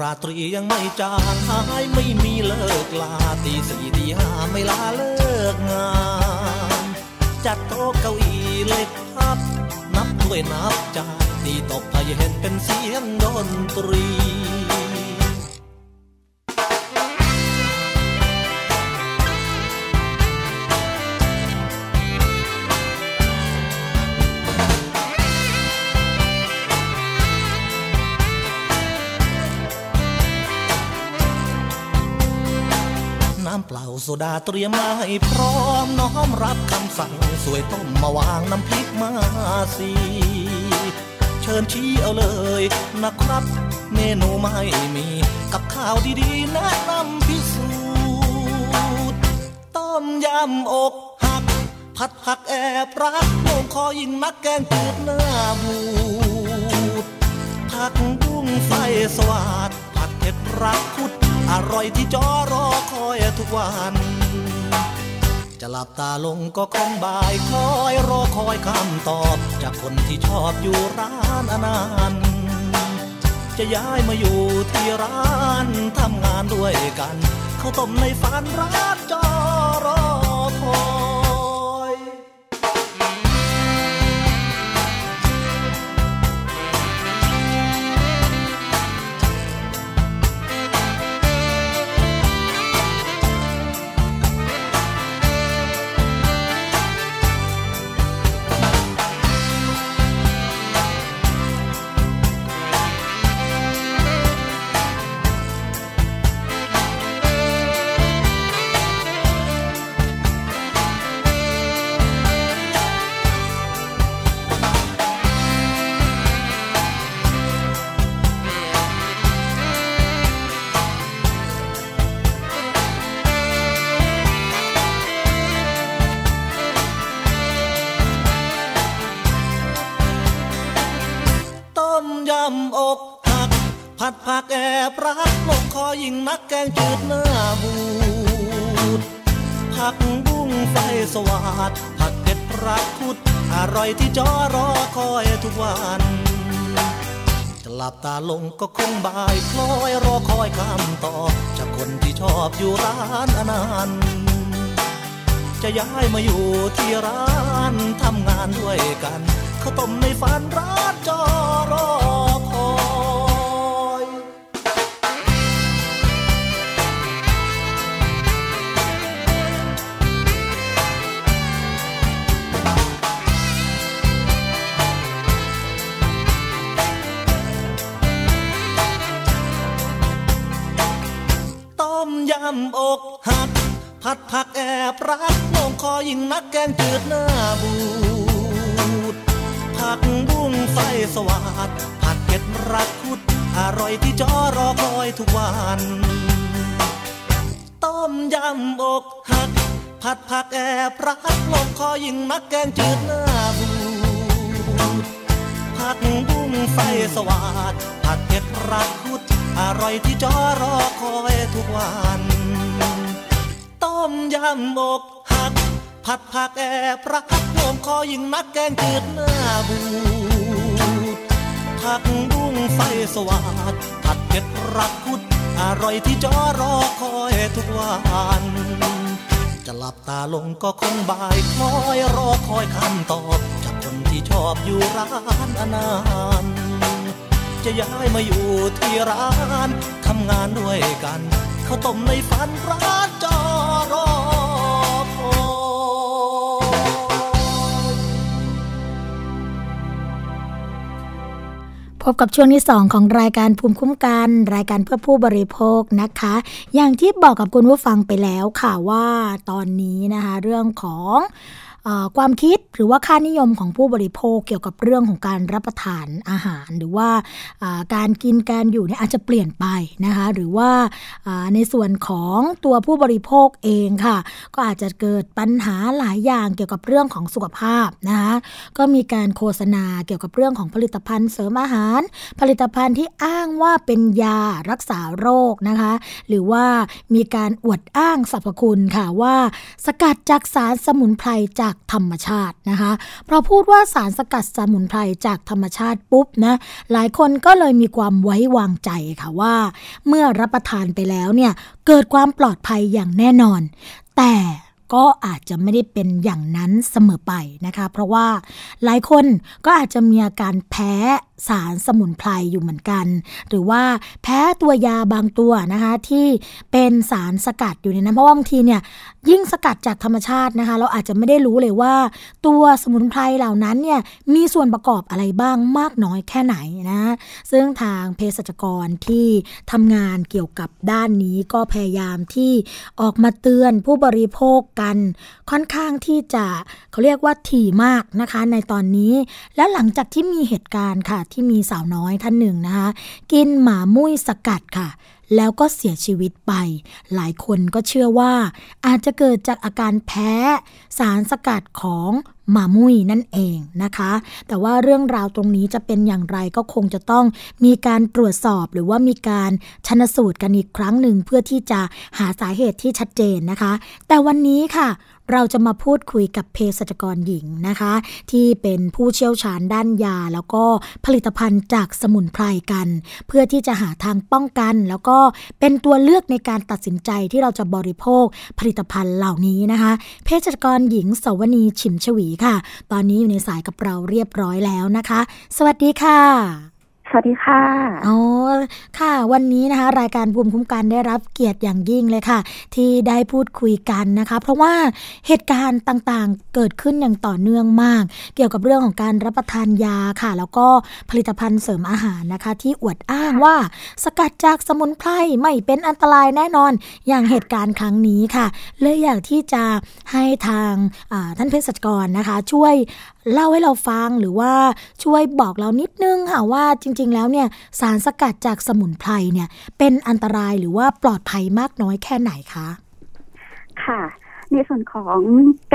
Speaker 6: ราตรียังไม่จางหายไม่มีเลิกลาตีสี่ตีห้าไม่ลาเลิกงานจัดโต๊ะเก้าอี้เล็กพับ นับถ้วยนับจานตีตบไทยเห็นเป็นเสียงดนตรี โซดาเตรียมมาให้พร้อมน้อมรับคำสั่งสวยต้มมาวางน้ำพริกมาสีเชิญชี้เอาเลยนะครับ เมนูไม่มีกับข้าวดีๆแนะนำพิสูจน์ต้มยำอกหัก ผัดผักแอบรักโงคอยิ่งนักแกงจืดหน้าบูดผักบุ้งไฟสวาดผัดเผ็ดรักคุด อร่อยที่จอรอคอยทุกวัน จะหลับตาลงก็คงบ่ายคอยรอคอยคำตอบ จากคนที่ชอบอยู่ร้านอนานจะย้ายมาอยู่ที่ร้านทำงานด้วยกัน เขาต้มในฝันร้านจอรอคอย ย้ายมาอยู่ที่ร้านทำงานด้วยกันข้าวต้มในฝันร้านจอรอ รักลงคอยิ่งนักแกงจืดหน้าบูดผักบุ้งไฟสวาดผัดเผ็ดรักคุดอร่อยที่จอรอคอยทุกวัน ต้มยำอกหัก ผัดผักแอบรักโวมคอยิ่งนักแกงจืดหน้าบูดผักบุ้งไฟสวาดผัดเผ็ดรักคุดอร่อยที่จอรอคอยทุกวัน จะหลับตาลงก็คงบ่ายคอยรอคอยคำตอบจากคนที่ชอบอยู่ร้านอนานจะย้ายมาอยู่ที่ร้านทำงานด้วยกันเขาต้มในฝันร้านจอรอ พ
Speaker 2: บกับช่วงที่ 2 ของรายการภูมิคุ้มกัน รายการเพื่อผู้บริโภคนะคะ อย่างที่บอกกับคุณผู้ฟังไปแล้วค่ะว่าตอนนี้นะคะ เรื่องของ ความคิดหรือว่าค่านิยมของผู้บริโภคเกี่ยวกับเรื่องของการรับประทานอาหาร หรือว่าการกินการอยู่เนี่ยอาจจะเปลี่ยนไปนะคะหรือว่าในส่วนของตัวผู้บริโภคเองค่ะ ก็อาจจะเกิดปัญหาหลายอย่างเกี่ยวกับเรื่องของสุขภาพนะคะก็มีการโฆษณาเกี่ยวกับเรื่องของผลิตภัณฑ์เสริมอาหาร ผลิตภัณฑ์ที่อ้างว่าเป็นยารักษาโรคนะคะหรือว่ามีการอวดอ้างสรรพคุณค่ะว่า สกัดจากสารสมุนไพรจากากธรรมชาตินะคะเพราะพูดว่าสารสกัดสมุนไพรจากธรรมชาติปุ๊บนะหลายคนก็เลยมีความไว้วางใจค่ะว่า เมื่อรับประทานไปแล้วเนี่ยเกิดความปลอดภัยอย่างแน่นอน แต่ก็อาจจะไม่ได้เป็นอย่างนั้นเสมอไปนะคะ เพราะว่าหลายคนก็อาจจะมีอาการแพ้ สารสมุนไพรอยู่เหมือนกัน หรือว่าแพ้ตัวยาบางตัวนะคะที่เป็นสารสกัดอยู่ในนั้นเพราะว่าบางทีเนี่ยยิ่งสกัดจากธรรมชาตินะคะ เราอาจจะไม่ได้รู้เลยว่า ตัวสมุนไพรเหล่านั้นเนี่ยมีส่วนประกอบอะไรบ้างมากน้อยแค่ไหนนะซึ่งทางเภสัชกรที่ทำงานเกี่ยวกับด้านนี้ก็พยายามที่ออกมาเตือนผู้บริโภคกัน ค่อนข้างที่จะเขาเรียกว่าถี่มากนะคะในตอนนี้ แล้วหลังจากที่มีเหตุการณ์ค่ะที่มีสาวน้อยท่านหนึ่งนะคะ กินหมามุ้ยสกัดค่ะ แล้วก็เสียชีวิตไป หลายคนก็เชื่อว่า อาจจะเกิดจากอาการแพ้ สารสกัดของหมามุ้ยนั่นเองนะคะ แต่ว่าเรื่องราวตรงนี้จะเป็นอย่างไรก็คงจะต้องมีการตรวจสอบหรือว่ามีการชนสูตรกันอีกครั้งหนึ่งเพื่อที่จะหาสาเหตุที่ชัดเจนนะคะ แต่วันนี้ค่ะ เราจะมาพูดคุยกับเภสัชกรหญิงนะคะ ที่เป็นผู้เชี่ยวชาญด้านยา แล้วก็ผลิตภัณฑ์จากสมุนไพรกัน เพื่อที่จะหาทางป้องกัน แล้วก็เป็นตัวเลือกในการตัดสินใจที่เราจะบริโภคผลิตภัณฑ์เหล่านี้นะคะเภสัชกรหญิงสวนีฉิมฉวีค่ะ ตอนนี้อยู่ในสายกับเราเรียบร้อยแล้วนะคะ สวัสดีค่ะ
Speaker 7: สวัสดีค่ะ
Speaker 2: อ๋อค่ะ วันนี้นะคะ รายการภูมิคุ้มกันได้รับเกียรติอย่างยิ่งเลยค่ะ ที่ได้พูดคุยกันนะคะ เพราะว่าเหตุการณ์ต่างๆเกิดขึ้นอย่างต่อเนื่องมาก เกี่ยวกับเรื่องของการรับประทานยาค่ะ แล้วก็ผลิตภัณฑ์เสริมอาหารนะคะ ที่อวดอ้างว่าสกัดจากสมุนไพรไม่เป็นอันตรายแน่นอน อย่างเหตุการณ์ครั้งนี้ค่ะเลยอยากที่จะให้ทางท่านเภสัชกรนะคะ ช่วยเล่าให้เราฟังหรือว่าช่วยบอกเรานิดนึงค่ะว่าจริงๆ แล้วเนี่ยสารสกัดจากสมุนไพรเนี่ยเป็นอันตรายหรือว่าปลอดภัยมากน้อยแค่ไหนคะ
Speaker 7: ค่ะในส่วนของ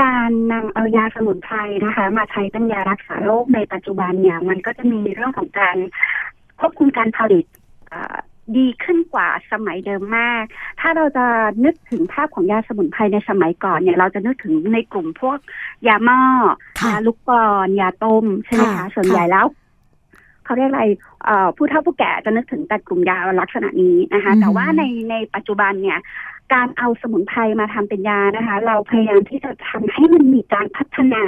Speaker 7: การนำเอายาสมุนไพรนะคะ มาใช้เป็นยารักษาโรคในปัจจุบันเนี่ย มันก็จะมีเรื่องของการควบคุมการผลิตอ่าดีขึ้นกว่าสมัยเดิมมาก ถ้าเราจะนึกถึงภาพของยาสมุนไพรในสมัยก่อนเนี่ย เราจะนึกถึงในกลุ่มพวกยาหม้อ
Speaker 2: ค่ะ
Speaker 7: ยาลูกกรอนยาต้มใช่ไหม
Speaker 2: ค่ะ
Speaker 7: คะส่วนใหญ่แล้ว เขาเรียกอะไรเอ่อผู้เฒ่าผู้แก่จะนึกถึงแต่กลุ่มยาลักษณะนี้นะคะ
Speaker 2: อืม
Speaker 7: แต่ว่าในในปัจจุบันเนี่ยการเอาสมุนไพรมาทำเป็นยานะคะ เราพยายามที่จะทำให้มันมีการพัฒนา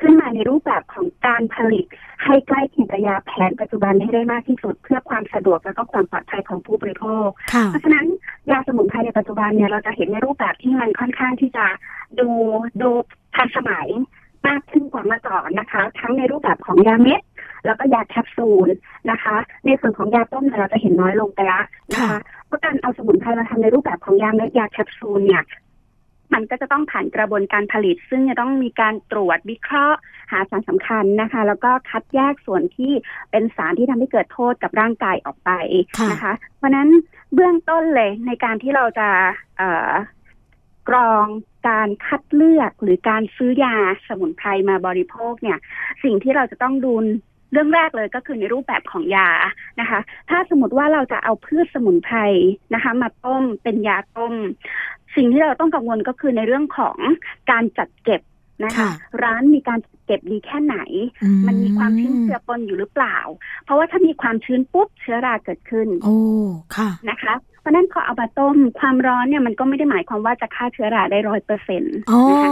Speaker 7: ขึ้นมาในรูปแบบของการผลิต ให้ใกล้เคียงกับยาแผนปัจจุบันให้ได้มากที่สุด เพื่อความสะดวกและก็ความปลอดภัยของผู้บริโภค
Speaker 2: ค่ะ
Speaker 7: เพราะฉะนั้นยาสมุนไพรในปัจจุบันเนี่ยเราจะเห็นในรูปแบบที่มันค่อนข้างที่จะดูดูทันสมัยมากขึ้นกว่าเมื่อก่อนนะคะ ทั้งในรูปแบบของยาเม็ด แล้วก็ยาแคปซูลนะคะ ในส่วนของยาต้มเนี่ยเราจะเห็นน้อยลงไปละนะคะ
Speaker 2: ค่ะ
Speaker 7: เพราะการเอาสมุนไพรมาทำในรูปแบบของยาเม็ดยาแคปซูลเนี่ยมันก็จะต้องผ่านกระบวนการผลิต ซึ่งจะต้องมีการตรวจวิเคราะห์ หาสารสำคัญนะคะ แล้วก็คัดแยกส่วนที่เป็นสารที่ทำให้เกิดโทษกับร่างกายออกไป
Speaker 2: ค่ะ
Speaker 7: นะคะ เพราะฉะนั้นเบื้องต้นเลยในการที่เราจะเอ่อกรองการคัดเลือกหรือการซื้อยาสมุนไพรมาบริโภคเนี่ย สิ่งที่เราจะต้องดู เรื่องแรกเลยก็คือในรูปแบบของยานะคะ ถ้าสมมติว่าเราจะเอาพืชสมุนไพรนะคะ มาต้มเป็นยาต้ม สิ่งที่เราต้องกังวลก็คือในเรื่องของการจัดเก็บนะคะ
Speaker 2: ค่ะ
Speaker 7: ร้านมีการจัดเก็บดีแค่ไหน
Speaker 2: อื
Speaker 7: มันมีความชื้นเจือปนอยู่หรือเปล่า เพราะว่าถ้ามีความชื้นปุ๊บเชื้อราเกิดขึ้น
Speaker 2: โอ้ค่ะ
Speaker 7: นะคะเพ ราะราะนั้นพอเอามาต้มความร้อนเนี่ยมันก็ไม่ได้หมายความว่าจะฆ่าเชื้อราได้ร้อยเปอร์เซ็นต์นะคะ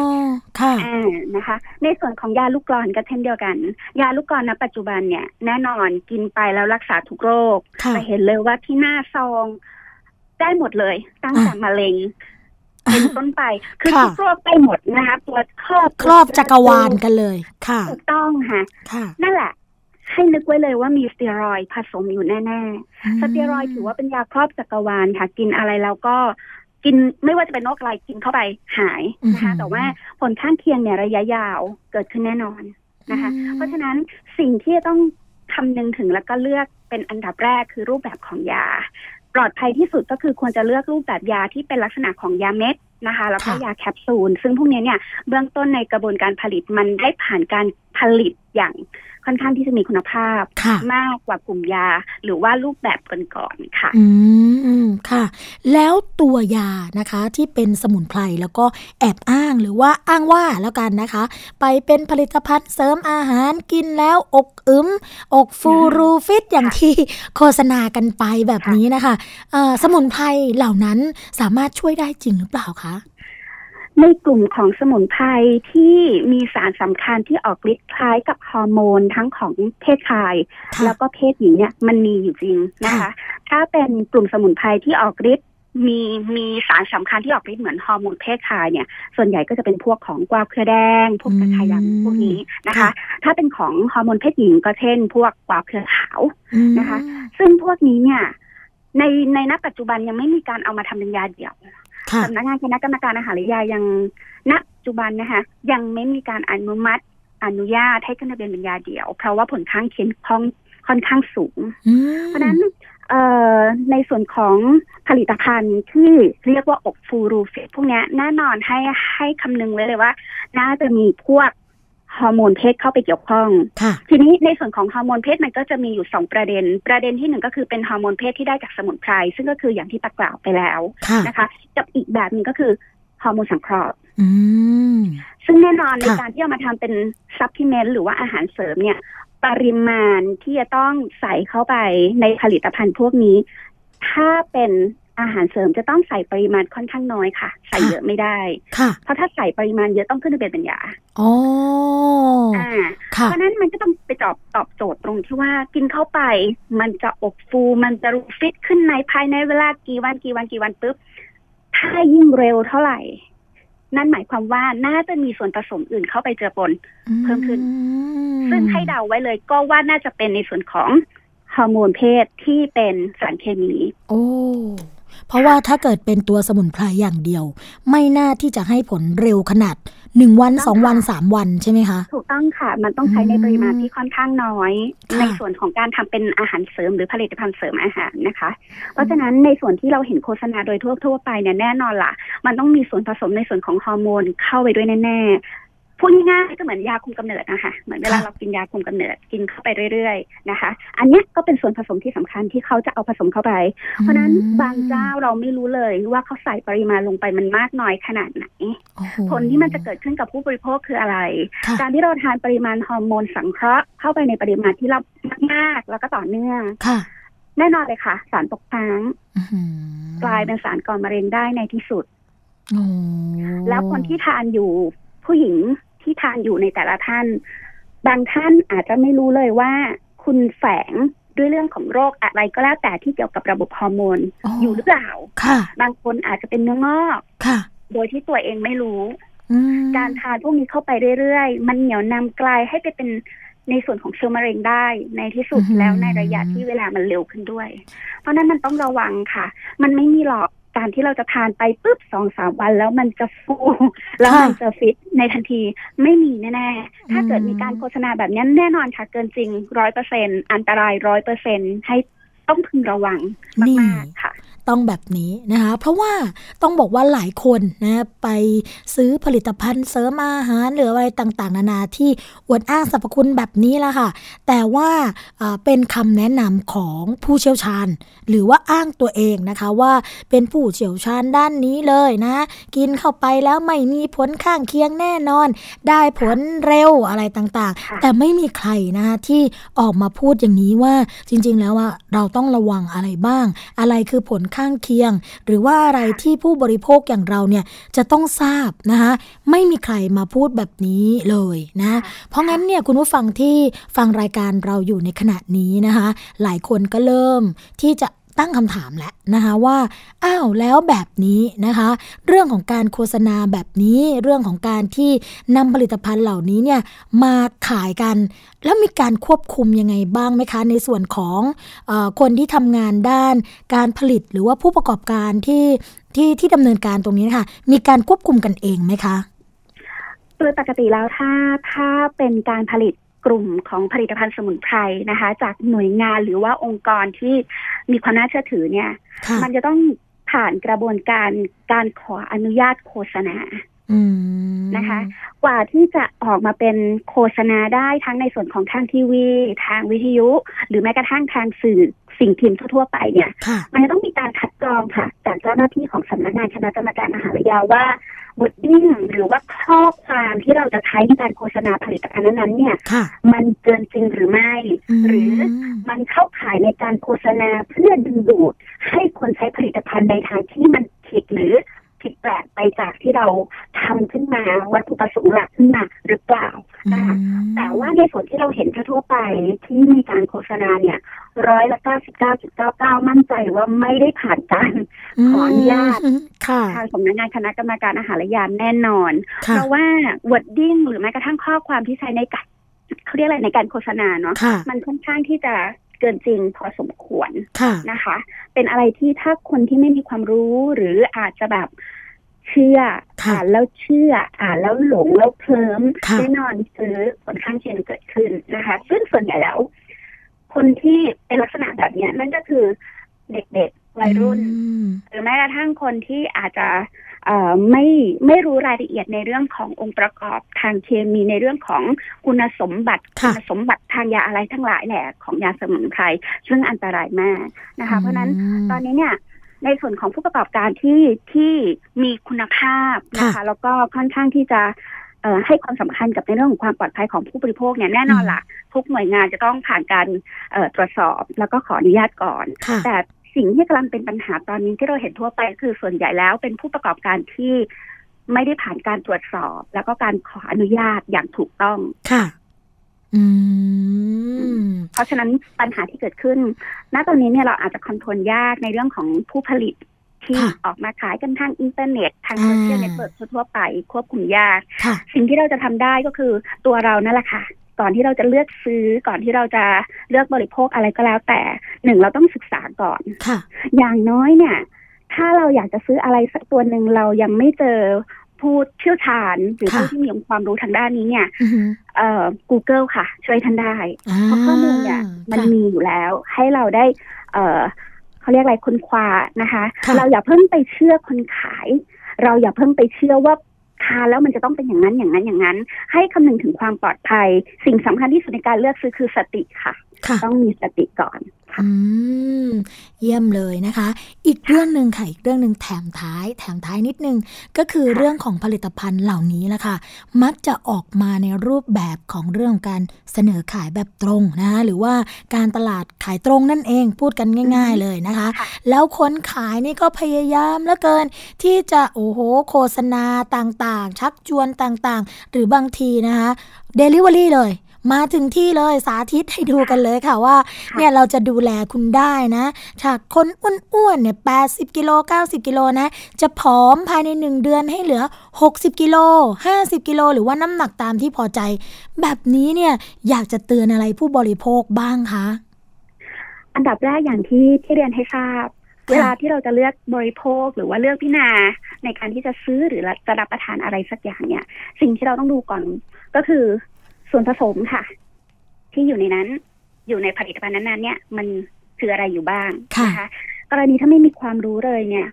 Speaker 2: ค่ะ
Speaker 7: อ่านะคะ ในส่วนของยาลูกกรอนก็เช่นเดียวกัน ยาลูกกรอนณปัจจุบันเนี่ยแน่นอนกินไปแล้วรักษาทุกโรค
Speaker 2: ค่ะ
Speaker 7: จะเห็นเลยว่าที่หน้าซองได้หมดเลย ตั้งแต่มะเร็งเป็นต้นไป คือ
Speaker 2: ค่ะ
Speaker 7: ทุกโรคได้หมดนะคะตัวครอบ
Speaker 2: ครอบจักรวาลกันเลย ค่ะ
Speaker 7: ถูกต้องค่ะ
Speaker 2: ค่ะ
Speaker 7: นั่นแหละ ให้นึกไว้เลยว่ามีสเตียรอยด์ผสมอยู่แน่ๆ สเตียรอยด์ถือว่าเป็นยาครอบจักรวาลค่ะ กินอะไรแล้วก็กินไม่ว่าจะเป็นโรคอะไรกินเข้าไปหายนะคะ
Speaker 2: อือหือ
Speaker 7: แต่ว่าผลข้างเคียงเนี่ยระยะยาวเกิดขึ้นแน่นอนนะคะ เพราะฉะนั้นสิ่งที่จะต้องคำนึงถึงแล้วก็เลือกเป็นอันดับแรกคือรูปแบบของยา ปลอดภัยที่สุดก็คือควรจะเลือกรูปแบบยาที่เป็นลักษณะของยาเม็ดนะคะ แล้วก็
Speaker 2: ค่ะ
Speaker 7: ยาแคปซูล ซึ่งพวกนี้เนี่ยเบื้องต้นในกระบวนการผลิตมันได้ผ่านการผลิตอย่าง ค่อนข้างที่จะมีคุณภาพ
Speaker 2: ค่ะ
Speaker 7: มากกว่ากลุ่มยา หรือว่ารูปแบบก่อนๆค่ะ
Speaker 2: อืมค่ะ แล้วตัวยานะคะที่เป็นสมุนไพรแล้วก็แอบอ้างหรือว่าอ้างว่าแล้วกันนะคะ ไปเป็นผลิตภัณฑ์เสริมอาหารกินแล้วอกอึ๋มอกฟูรูฟิตอย่างที่โฆษณากันไปแบบนี้นะคะเอ่อสมุนไพรเหล่านั้นสามารถช่วยได้จริงหรือเปล่าคะ
Speaker 7: ในกลุ่มของสมุนไพรที่มีสารสำคัญที่ออกฤทธิ์คล้ายกับฮอร์โมนทั้งของเพศชาย
Speaker 2: ค่ะ
Speaker 7: แล้วก็เพศหญิงเนี่ยมันมีอยู่จริงนะคะ
Speaker 2: ค่ะ
Speaker 7: ถ้าเป็นกลุ่มสมุนไพรที่ออกฤทธิ์มีมีสารสำคัญที่ออกฤทธิ์เหมือนฮอร์โมนเพศชายเนี่ย ส่วนใหญ่ก็จะเป็นพวกของกวาบเครือแดง พวกกระชาย
Speaker 2: อืม
Speaker 7: ดำพวกนี้นะคะ
Speaker 2: ค่ะ
Speaker 7: ถ้าเป็นของฮอร์โมนเพศหญิงก็เช่น พวกกวาบเครือขาว
Speaker 2: อืม
Speaker 7: นะคะ ซึ่งพวกนี้เนี่ยในในณปัจจุบันยังไม่มีการเอามาทำเป็นยาเดี่ยว
Speaker 2: ค่ะ
Speaker 7: สำนักงานคณะกรรมการอาหารและยายังณปัจจุบันนะคะ ยังไม่มีการอนุมัติอนุญาตให้ขึ้นทะเบียนเป็นยาเดี่ยว เพราะว่าผลข้างเคียงค่อนค่อนข้างสูง
Speaker 2: อืม
Speaker 7: เพราะฉะนั้นเอ่อในส่วนของผลิตภัณฑ์ที่เรียกว่าอกฟูรูฟิตพวกเนี้ยแน่นอนให้ให้คำนึงไว้เลยว่า น่าจะมีพวก ฮอร์โมนเพศเข้าไปเกี่ยวข้อง
Speaker 2: ค่ะ
Speaker 7: ทีนี้ในส่วนของฮอร์โมนเพศมันก็จะมีอยู่สองประเด็น ประเด็นที่หนึ่งก็คือเป็นฮอร์โมนเพศที่ได้จากสมุนไพรซึ่งก็คืออย่างที่ตักกล่าวไปแล้ว
Speaker 2: ค่ะ
Speaker 7: นะคะกับอีกแบบหนึ่งก็คือฮอร์โมนสังเคราะห์
Speaker 2: อืม
Speaker 7: ซึ่งแน่นอนใน
Speaker 2: ค่ะ
Speaker 7: การที่เอามาทำเป็น supplement หรือว่าอาหารเสริมเนี่ย ปริมาณที่จะต้องใส่เข้าไปในผลิตภัณฑ์พวกนี้ ถ้าเป็น อาหารเสริมจะต้องใส่ปริมาณค่อนข้างน้อยค่ะ ใส่เยอะไม่ได้
Speaker 2: ค่ะ
Speaker 7: เพราะถ้าใส่ปริมาณเยอะต้องขึ้นทะเบียนเป็นยา
Speaker 2: อ๋อ
Speaker 7: อ่า
Speaker 2: ค่ะ
Speaker 7: เพราะฉะนั้นมันก็ต้องไปตอบตอบโจทย์ตรงที่ว่ากินเข้าไป มันจะอบฟูมันจะรูฟิตขึ้นในภายในเวลากี่วันกี่วันกี่วันปุ๊บถ้ายิ่งเร็วเท่าไหร่ นั่นหมายความว่าน่าจะมีส่วนผสมอื่นเข้าไปเจือปนเพิ่มขึ้น ซึ่งให้เดาไว้เลยก็ว่าน่าจะเป็นในส่วนของฮอร์โมนเพศที่เป็นสารเคมี
Speaker 2: โอ้ เพราะว่าถ้าเกิดเป็นตัวสมุนไพรอย่างเดียว ไม่น่าที่จะให้ผลเร็วขนาดหนึ่งวัน
Speaker 7: ต้อง
Speaker 2: สองวัน
Speaker 7: ค่ะ
Speaker 2: สามวันใช่ไหมคะ
Speaker 7: ถูกต้องค่ะ มันต้องใช้ใน
Speaker 2: อืม
Speaker 7: ปริมาณที่ค่อนข้างน้อย
Speaker 2: ค่ะ
Speaker 7: ในส่วนของการทำเป็นอาหารเสริมหรือผลิตภัณฑ์เสริมอาหารนะคะ เพราะฉะนั้นในส่วนที่เราเห็นโฆษณาโดยทั่วทั่วๆไปเนี่ยแน่นอนล่ะ มันต้องมีส่วนผสมในส่วนของฮอร์โมนเข้าไปด้วยแน่ๆ พูดง่ายๆก็เหมือนยาคุมกำเนิดนะคะเหมือนเวลา
Speaker 2: ค่ะ
Speaker 7: เรากินยาคุมกำเนิดกินเข้าไปเรื่อยๆนะคะ อันเนี้ยก็เป็นส่วนผสมที่สำคัญที่เขาจะเอาผสมเข้าไป เพราะฉะนั้นบางเจ้าเราไม่รู้เลยว่าเขาใส่ปริมาณลงไปมันมากน้อยขนาดไหน
Speaker 2: โอ้โห
Speaker 7: ผลที่มันจะเกิดขึ้นกับผู้บริโภคคืออะไร
Speaker 2: ค่ะ
Speaker 7: การที่เราทานปริมาณฮอร์โมนสังเคราะห์เข้าไปในปริมาณที่เรามากๆแล้วก็ต่อเนื่อง
Speaker 2: ค่ะ
Speaker 7: แน่นอนเลยค่ะ สารตกค้าง
Speaker 2: อื้อหือก
Speaker 7: ลายเป็นสารก่อมะเร็งได้ในที่สุด
Speaker 2: โอ้
Speaker 7: แล้วคนที่ทานอยู่ผู้หญิง ที่ทานอยู่ในแต่ละท่าน บางท่านอาจจะไม่รู้เลยว่า คุณแฝงด้วยเรื่องของโรคอะไรก็แล้วแต่ที่เกี่ยวกับระบบฮอร์โมนอยู่หรือเปล่า
Speaker 2: ค่ะ
Speaker 7: บางคนอาจจะเป็นเนื้องอก
Speaker 2: ค่ะ
Speaker 7: โดยที่ตัวเองไม่รู้
Speaker 2: อืม
Speaker 7: การทานพวกนี้เข้าไปเรื่อยๆ มันเหนียวนำกลายให้ไปเป็นในส่วนของเชื้อมะเร็งได้ในที่สุด
Speaker 2: อือหือ
Speaker 7: แล้วในระยะที่เวลามันเร็วขึ้นด้วย เพราะฉะนั้นมันต้องระวังค่ะ มันไม่มีหรอก การที่เราจะทานไปปุ๊บสองสามวัน แล้วมันจะฟู แล้วมันจะฟิตในทันทีไม่มีแน่ๆ ถ้าเกิดมีการโฆษณาแบบนี้แน่นอนค่ะ เกินจริงร้อยเปอร์เซ็นอันตรายร้อยเปอร์เซ็นให้ต้องพึงระวัง
Speaker 2: นี่
Speaker 7: มากๆค่ะ
Speaker 2: ต้องแบบนี้นะคะเพราะว่าต้องบอกว่าหลายคนนะไปซื้อผลิตภัณฑ์เสริมอาหารหรืออะไรต่างๆ นานาที่อวดอ้างสรรพคุณแบบนี้ละค่ะ แต่ว่าเอ่อเป็นคำแนะนำของผู้เชี่ยวชาญ หรือว่าอ้างตัวเองนะคะว่าเป็นผู้เชี่ยวชาญด้านนี้เลยนะ กินเข้าไปแล้วไม่มีผลข้างเคียงแน่นอน ได้ผลเร็วอะไรต่าง
Speaker 7: ค่ะ
Speaker 2: ๆแต่ไม่มีใครนะคะที่ออกมาพูดอย่างนี้ว่าจริง ๆ แล้วว่าเราต้องระวังอะไรบ้าง อะไรคือผลข้างเคียง หรือว่าอะไรที่ผู้บริโภคอย่างเราเนี่ยจะต้องทราบนะคะไม่มีใครมาพูดแบบนี้เลยนะ เพราะงั้นเนี่ยคุณผู้ฟังที่ฟังรายการเราอยู่ในขณะนี้นะคะหลายคนก็เริ่มที่จะ ตั้งคำถามแล้วนะคะว่าอ้าวแล้วแบบนี้นะคะ เรื่องของการโฆษณาแบบนี้เรื่องของการที่นำผลิตภัณฑ์เหล่านี้เนี่ยมาขายกัน แล้วมีการควบคุมยังไงบ้างไหมคะ ในส่วนของอคนที่ทำงานด้านการผลิตหรือว่าผู้ประกอบการที่ที่ที่ดำเนินการตรงนี้นะคะมีการควบคุมกันเองไหมคะ
Speaker 7: โดยปกติแล้วถ้าถ้าเป็นการผลิต กลุ่มของผลิตภัณฑ์สมุนไพรนะคะ จากหน่วยงานหรือว่าองค์กรที่มีความน่าเชื่อถือเนี่ย มันจะต้องผ่านกระบวนการการขออนุญาตโฆษณานะคะ กว่าที่จะออกมาเป็นโฆษณาได้ทั้งในส่วนของทางทีวี ทางวิทยุ หรือแม้กระทั่งทางสื่อสิ่งพิมพ์ทั่วไปเนี่ย มันจะต้องมีการคัดกรองค่ะ จากเจ้าหน้าที่ของสำนักงานคณะกรรมการอาหารยาว่า บทดิ้งหรือว่าข้อความที่เราจะใช้ในการโฆษณาผลิตภัณฑ์นั้นๆเนี่ย มันเกินจริงหรือไม่ หรือมันเข้าข่ายในการโฆษณาเพื่อดึงดูดให้คนใช้ผลิตภัณฑ์ในทางที่มันผิดหรือ ผิดแปลกไปจากที่เราทำขึ้นมาวัตถุประสงค์หลักขึ้นมาหรือเปล่านะคะแต่ว่าในส่วนที่เราเห็นทั่วไปที่มีการโฆษณาเนี่ยร้อยละเก้าสิบเก้าจุดเก้าเก้ามั่นใจว่าไม่ได้ผ่านการขออนุญาตทางสำนักงานคณะกรรมการอาหารและยาแน่นอน เพราะว่าวอร์ดดิ้งหรือแม้กระทั่งข้อความที่ใช้ในการเขาเรียกอะไรในการโฆษณาเนาะมันค่อนข้างที่จะเกินจริงพอสมควรนะคะ เป็นอะไรที่ถ้าคนที่ไม่มีความรู้หรืออาจจะแบบ เชื่ออ่านแล้วเชื่ออ่านแล้วหลงแล้วเพลิมแน่นอนซื้อผลข้างเคียงเกิดขึ้นนะคะ ซึ่งส่วนใหญ่แล้ว คนที่เป็นลักษณะแบบนี้นั่นก็คือเด็กๆวัยรุ่น หรือแม้กระทั่งคนที่อาจจะไม่ไม่รู้รายละเอียดในเรื่องขององค์ประกอบทางเคมีในเรื่องของคุณสมบัติคุณสมบัติทางยาอะไรทั้งหลายแหละของยาสมุนไพรซึ่งอันตรายมากนะคะ เพราะนั้นตอนนี้เนี่ย ในส่วนของผู้ประกอบการที่ที่มีคุณภาพนะคะแล้วก็ค่อนข้างที่จะให้ความสำคัญกับในเรื่องของความปลอดภัยของผู้บริโภคเนี่ยแน่นอนละ่ะ ทุกหน่วยงานจะต้องผ่านการตรวจสอบแล้วก็ขออนุญาตก่อน แต่สิ่งที่กำลังเป็นปัญหาตอนนี้ที่เราเห็นทั่วไปคือส่วนใหญ่แล้วเป็นผู้ประกอบการที่ไม่ได้ผ่านการตรวจสอบ แล้วก็การขออนุญาตอย่างถูกต้อง
Speaker 2: ค่ะ
Speaker 7: เพราะฉะนั้นปัญหาที่เกิดขึ้น ณ ตอนนี้เนี่ยเราอาจจะ control ยากในเรื่องของผู้ผลิตที่ออกมาขายกันทางอินเทอร์เน็ต ทางโซเชียลเน็ตเวิร์กทั่วไปควบคุมยาก สิ่งที่เราจะทำได้ก็คือตัวเรานั่นแหละค่ะ ก่อนที่เราจะเลือกซื้อก่อนที่เราจะเลือกบริโภคอะไรก็แล้วแต่หนึ่งเราต้องศึกษาก่อนอย่างน้อยเนี่ย ถ้าเราอยากจะซื้ออะไรสักตัวหนึ่งเรายังไม่เจอ ผู้เชี่ยวชาญหรือผู้ที่มีความรู้ทางด้านนี้เนี่ยเอ่อ Google ค่ะ ช่วยท่านได้ เพราะข้อมูลเนี่ยมันมีอยู่แล้ว ให้เราได้ เอ่อเขาเรียกอะไรคุณควานะคะ เราอย่าเพิ่งไปเชื่อคนขาย เราอย่าเพิ่งไปเชื่อว่าทานแล้วมันจะต้องเป็นอย่างนั้นอย่างนั้นอย่างนั้น ให้คำนึงถึงความปลอดภัย สิ่งสำคัญที่สุดในการเลือกซื้อคือสติค่ะ ต้องมีสติก่อน
Speaker 2: อืมเยี่ยมเลยนะคะ อีกเรื่องหนึ่งค่ะ อีกเรื่องหนึ่งแถมท้าย แถมท้ายนิดนึง ก็คือเรื่องของผลิตภัณฑ์เหล่านี้แหละค่ะ มักจะออกมาในรูปแบบของเรื่องการเสนอขายแบบตรงนะคะหรือว่าการตลาดขายตรงนั่นเองพูดกันง่าย ๆเลยนะคะ แล้วคนขายนี่ก็พยายามเหลือเกิน ที่จะโอ้โหโฆษณาต่างๆ ชักชวนต่างๆ หรือบางทีนะคะเดลิเวอรี่เลย มาถึงที่เลยสาธิตให้ดูกันเลยค่ะว่า เนี่ยเราจะดูแลคุณได้นะจากคนอ้วนๆเนี่ยแปดสิบกิโลเก้าสิบกิโลนะ จะผอมภายในหนึ่งเดือนให้เหลือหกสิบกิโลห้าสิบกิโลหรือว่าน้ำหนักตามที่พอใจ แบบนี้เนี่ยอยากจะเตือนอะไรผู้บริโภคบ้างคะ
Speaker 7: อันดับแรกอย่างที่ที่เรียนให้ทราบ เวลาที่เราจะเลือกบริโภคหรือว่าเลือกพินาในการที่จะซื้อหรือจะรับประทานอะไรสักอย่างเนี่ย สิ่งที่เราต้องดูก่อนก็คือ ส่วนผสมค่ะ ที่อยู่ในนั้นอยู่ในผลิตภัณฑ์นั้นๆเนี่ย มันคืออะไรอยู่บ้างนะคะกรณีถ้าไม่มีความรู้เลยเนี่ย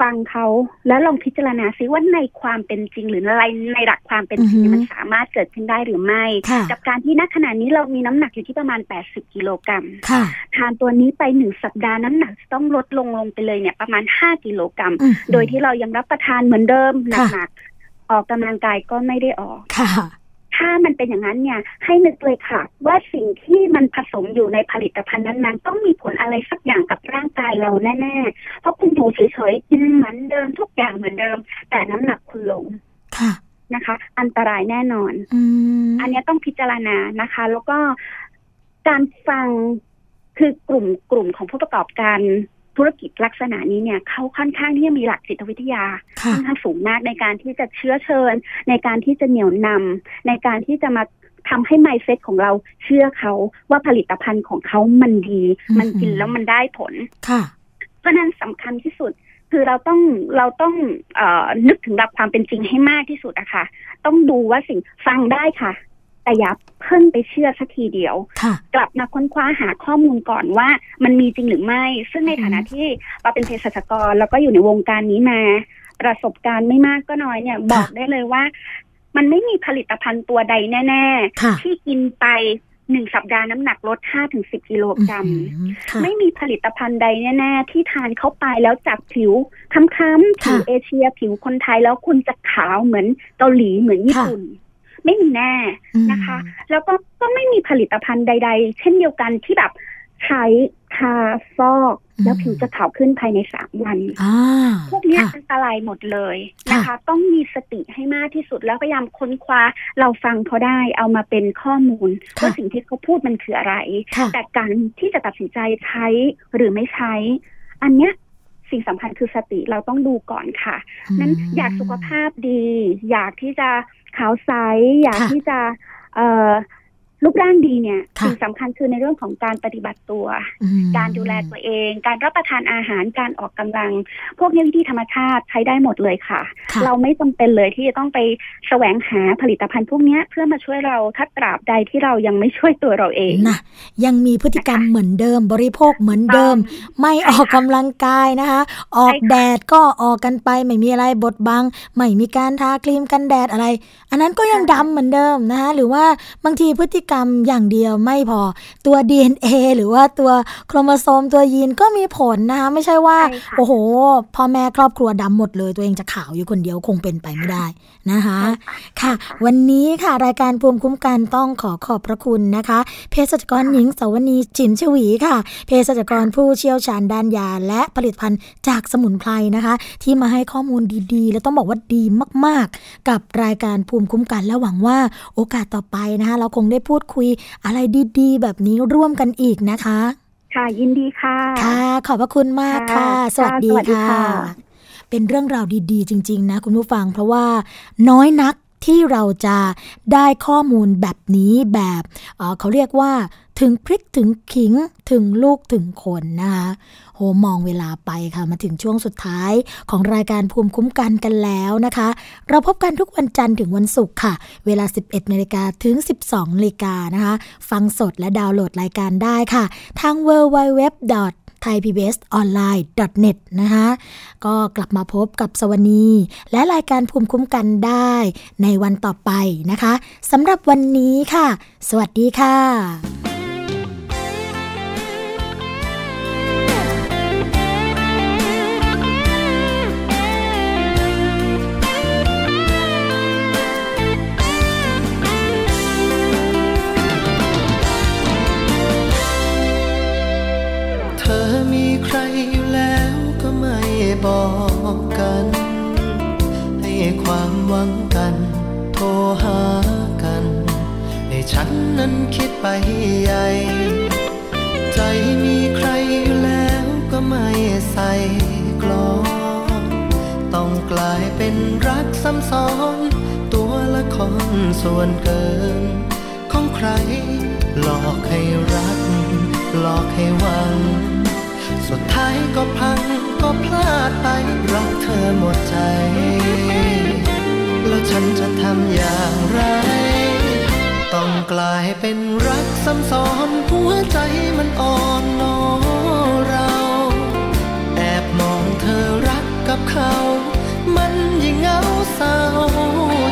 Speaker 7: ฟังเขาแล้วลองพิจารณาซิว่าในความเป็นจริงหรือในในหลักความเป็นจริงมันสามารถเกิดขึ้นได้หรือไม่ กับการที่ณขณะนี้เรามีน้ำหนักอยู่ที่ประมาณแปดสิบกิโลกรัมทานตัวนี้ไปหนึ่งสัปดาห์น้ำหนักต้องลดลงลงไปเลยเนี่ย ประมาณห้ากิโลกรัมโดยที่เรายังรับประทานเหมือนเดิมหนักๆออกกำลังกายก็ไม่ได้ออก
Speaker 2: ค่ะ
Speaker 7: ท ถ้ามันเป็นอย่างนั้นเนี่ยให้นึกเลยค่ะ ว่าสิ่งที่มันผสมอยู่ในผลิตภัณฑ์นั้นๆ ต้องมีผลอะไรสักอย่างกับร่างกายเราแน่ๆ เพราะคุณอยู่เฉยๆกินเหมือนเดิมทุกอย่างเหมือนเดิม แต่น้ำหนักคุณลง
Speaker 2: ค่ะ
Speaker 7: นะคะ อันตรายแน่นอน
Speaker 2: อืม
Speaker 7: อันนี้ต้องพิจารณานะคะ แล้วก็การฟังคือกลุ่มกลุ่มของผู้ประกอบการ ธุรกิจลักษณะนี้เนี่ยเขาค่อนข้างที่จะมีหลักจิตวิทยา
Speaker 2: ค่ะ
Speaker 7: ค่อนข้างสูงมากในการที่จะเชื้อเชิญ ในการที่จะเหนี่ยวนำในการที่จะมาทำให้ไมเซ็ตของเราเชื่อเขาว่าผลิตภัณฑ์ของเขามันดี มันกินแล้วมันได้ผล
Speaker 2: ค่ะ
Speaker 7: เพราะฉะนั้นสำคัญที่สุดคือเราต้องเราต้องเออนึกถึงหลักความเป็นจริงให้มากที่สุดอะค่ะ ต้องดูว่าสิ่งฟังได้ค่ะ แต่อย่าเพิ่งไปเชื่อสักทีเดียว
Speaker 2: ค่ะ
Speaker 7: กลับมาค้นคว้าหาข้อมูลก่อนว่ามันมีจริงหรือไม่ ซึ่งในฐานะที่เราเป็นเภสัชกร แล้วก็อยู่ในวงการนี้มา ประสบการณ์ไม่มากก็น้อยเนี่ย บอกได้เลยว่า มันไม่มีผลิตภัณฑ์ตัวใดแน่
Speaker 2: ค่ะ
Speaker 7: ๆที่กินไปหนึ่งสัปดาห์น้ำหนักลดห้าถึงสิบกิโลกรัม
Speaker 2: อืมค่ะ
Speaker 7: ไม่มีผลิตภัณฑ์ใดแน่ๆ ที่ทานเข้าไปแล้วจากผิวค้ำๆผิว
Speaker 2: ค่ะ
Speaker 7: เอเชีย ผิวคนไทยแล้วคุณจะขาวเหมือนเกาหลีเหมือนญี่ปุ่น ไม่มีแน่
Speaker 2: อืม
Speaker 7: นะคะ แล้วก็ก็ไม่มีผลิตภัณฑ์ใด ๆ เช่นเดียวกันที่แบบใช้ทาฟอกแล้วผิวจะขาวขึ้นภายในสามวัน
Speaker 2: อ่า
Speaker 7: พวกเนี้ย
Speaker 2: ค่ะ
Speaker 7: อันตรายหมดเลยนะคะ ต้องมีสติให้มากที่สุดแล้วพยายามค้นคว้าเราฟังเขาได้เอามาเป็นข้อมูล
Speaker 2: ค่ะ
Speaker 7: ว่าสิ่งที่เขาพูดมันคืออะไร
Speaker 2: ค่ะ
Speaker 7: แต่การที่จะตัดสินใจใช้หรือไม่ใช้ อันเนี้ย สิ่งสำคัญคือสติเราต้องดูก่อนค่ะ นั้นอยากสุขภาพดี อยากที่จะขาวใส อยาก
Speaker 2: ค่ะ
Speaker 7: ที่จะเอ่อ รูปร่างดีเนี่ย
Speaker 2: ค่ะ
Speaker 7: สิ่งสำคัญคือในเรื่องของการปฏิบัติตัว
Speaker 2: อืม
Speaker 7: การดูแลตัวเอง การรับประทานอาหารการออกกำลัง พวกนี้วิธีธรรมชาติใช้ได้หมดเลยค่ะ
Speaker 2: ค่ะ
Speaker 7: เราไม่จำเป็นเลยที่จะต้องไปแสวงหาผลิตภัณฑ์พวกเนี้ยเพื่อมาช่วยเราถ้าตราบใดที่เรายังไม่ช่วยตัวเราเอง
Speaker 2: นะยังมีพฤติกรรมเหมือนเดิม บริโภคเหมือนเดิม ไม่ออกกำลังกายนะคะ ออก
Speaker 7: ใช่ค่ะ
Speaker 2: แดดก็ออกกันไปไม่มีอะไรบดบังไม่มีการทาครีมกันแดดอะไร อันนั้นก็ยังดำเหมือนเดิมนะคะหรือว่าบางทีพฤติกรรมอย่างเดียวไม่พอตัว DNA หรือว่าตัวโครโมโซมตัวยีนก็มีผลนะคะไม่ใช่ว่า
Speaker 7: ใช่ค่ะ
Speaker 2: โอ้โหพ่อแม่ครอบครัวดำหมดเลย ตัวเองจะขาวอยู่คนเดียวคงเป็นไปไม่ได้นะคะค่ะ วันนี้ค่ะรายการภูมิคุ้มกันต้องขอขอบพระคุณนะคะเภสัชกรหญิงสวนีจิมชวีค่ะเภสัชกรผู้เชี่ยวชาญด้านยา และผลิตภัณฑ์จากสมุนไพรนะคะ ที่มาให้ข้อมูลดีๆ และต้องบอกว่าดีมาก ๆ กับรายการภูมิคุ้มกันและหวังว่าโอกาสต่อไปนะคะเราคงได้พูดคุยอะไรดีๆ แบบนี้ร่วมกันอีกนะคะ
Speaker 7: ค่ะยินดีค่ะ
Speaker 2: ค่ะ ขอบพระคุณมากค่ะ
Speaker 7: ค่ะ
Speaker 2: สวัสดี
Speaker 7: สวัสดี
Speaker 2: ค่ะ
Speaker 7: ค่ะ
Speaker 2: เป็นเรื่องราวดีๆ จริง ๆ นะ คุณผู้ฟังเพราะว่าน้อยนัก ที่เราจะได้ข้อมูลแบบนี้แบบเเขาเรียกว่าถึงพริกถึงขิงถึงลูกถึงคนนะคะโหมองเวลาไปค่ะ มาถึงช่วงสุดท้ายของรายการภูมิคุ้มกันกันแล้วนะคะ เราพบกันทุกวันจันทร์ถึงวันศุกร์ค่ะ เวลา 11นาฬิกาถึง 12นาฬิกานะคะ ฟังสดและดาวน์โหลดรายการได้ค่ะ ทาง w w w thaipbsonline.net นะคะก็กลับมาพบกับสวนีและรายการภูมิคุ้มกันได้ในวันต่อไปนะคะสำหรับวันนี้ค่ะ สวัสดีค่ะ
Speaker 8: บอกกัน ให้ความหวังกัน โทรหากันให้ฉันนั้นคิดไปใหญ่ ใจมีใครอยู่แล้วก็ไม่ใส่กลองต้องกลายเป็นรักซ้ำซ้อน ตัวละครส่วนเกิน ของใคร หลอกให้รัก หลอกให้หวัง สุดท้ายก็พังก็พลาดไปรักเธอหมดใจ แล้วฉันจะทำอย่างไร ต้องกลายเป็นรักซ้ำซ้อนหัวใจมันอ่อนนอเรา แอบมองเธอรักกับเขา มันยิ่งเหงาเศร้า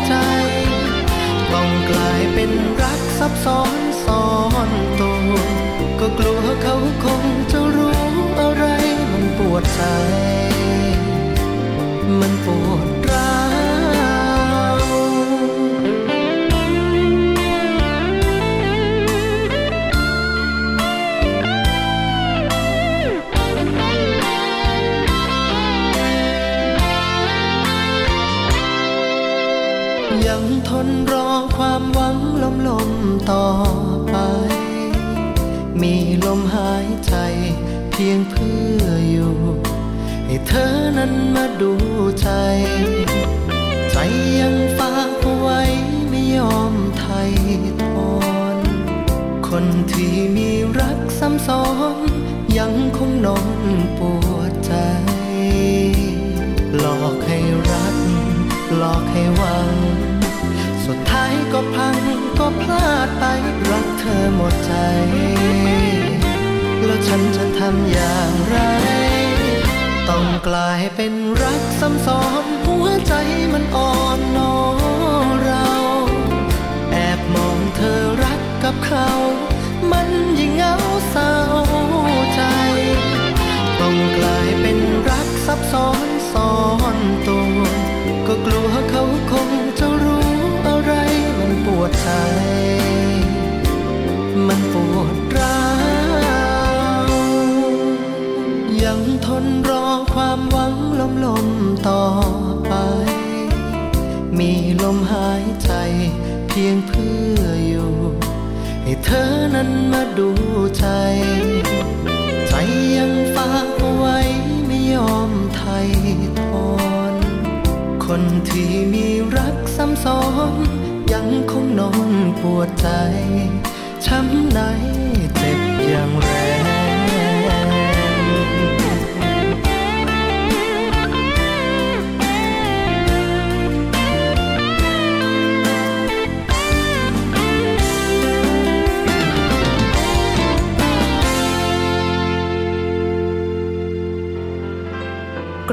Speaker 8: ใจ ต้องกลายเป็นรักซับซ้อนซ้อนตัวก็กลัวเขาคง วดใจ มันปวดร้าวยังทนรอความหวังลมลมต่อไป มีลมหายใจ เพียงเพื่ออยู่ ให้เธอนั้นมาดูใจ ใจยังฝากเอาไว้ไม่ยอมไทยทอนคนที่มีรักซ้ำซ้อนยังคงนอนปวดใจ หลอกให้รัก หลอกให้หวัง สุดท้ายก็พังก็พลาดไปรักเธอหมดใจ แล้วฉันจะทำอย่างไร ต้องกลายเป็นรักซ้ำซ้อนหัวใจมันอ่อนนอเรา แอบมองเธอรักกับเขา มันยิ่งเหงาเศร้าใจ ต้องกลายเป็นรักซับซ้อนซ้อนตัวก็กลัวเขาคงจะรู้อะไรมันปวดใจ ต่อไป มีลมหายใจเพียงเพื่ออยู่ ให้เธอนั้นมาดูใจ ใจยังฝากเอาไว้ไม่ยอมไทยทอนคนที่มีรักซ้ำซ้อน ยังคงนอนปวดใจ ช้ำในเจ็บอย่างแรง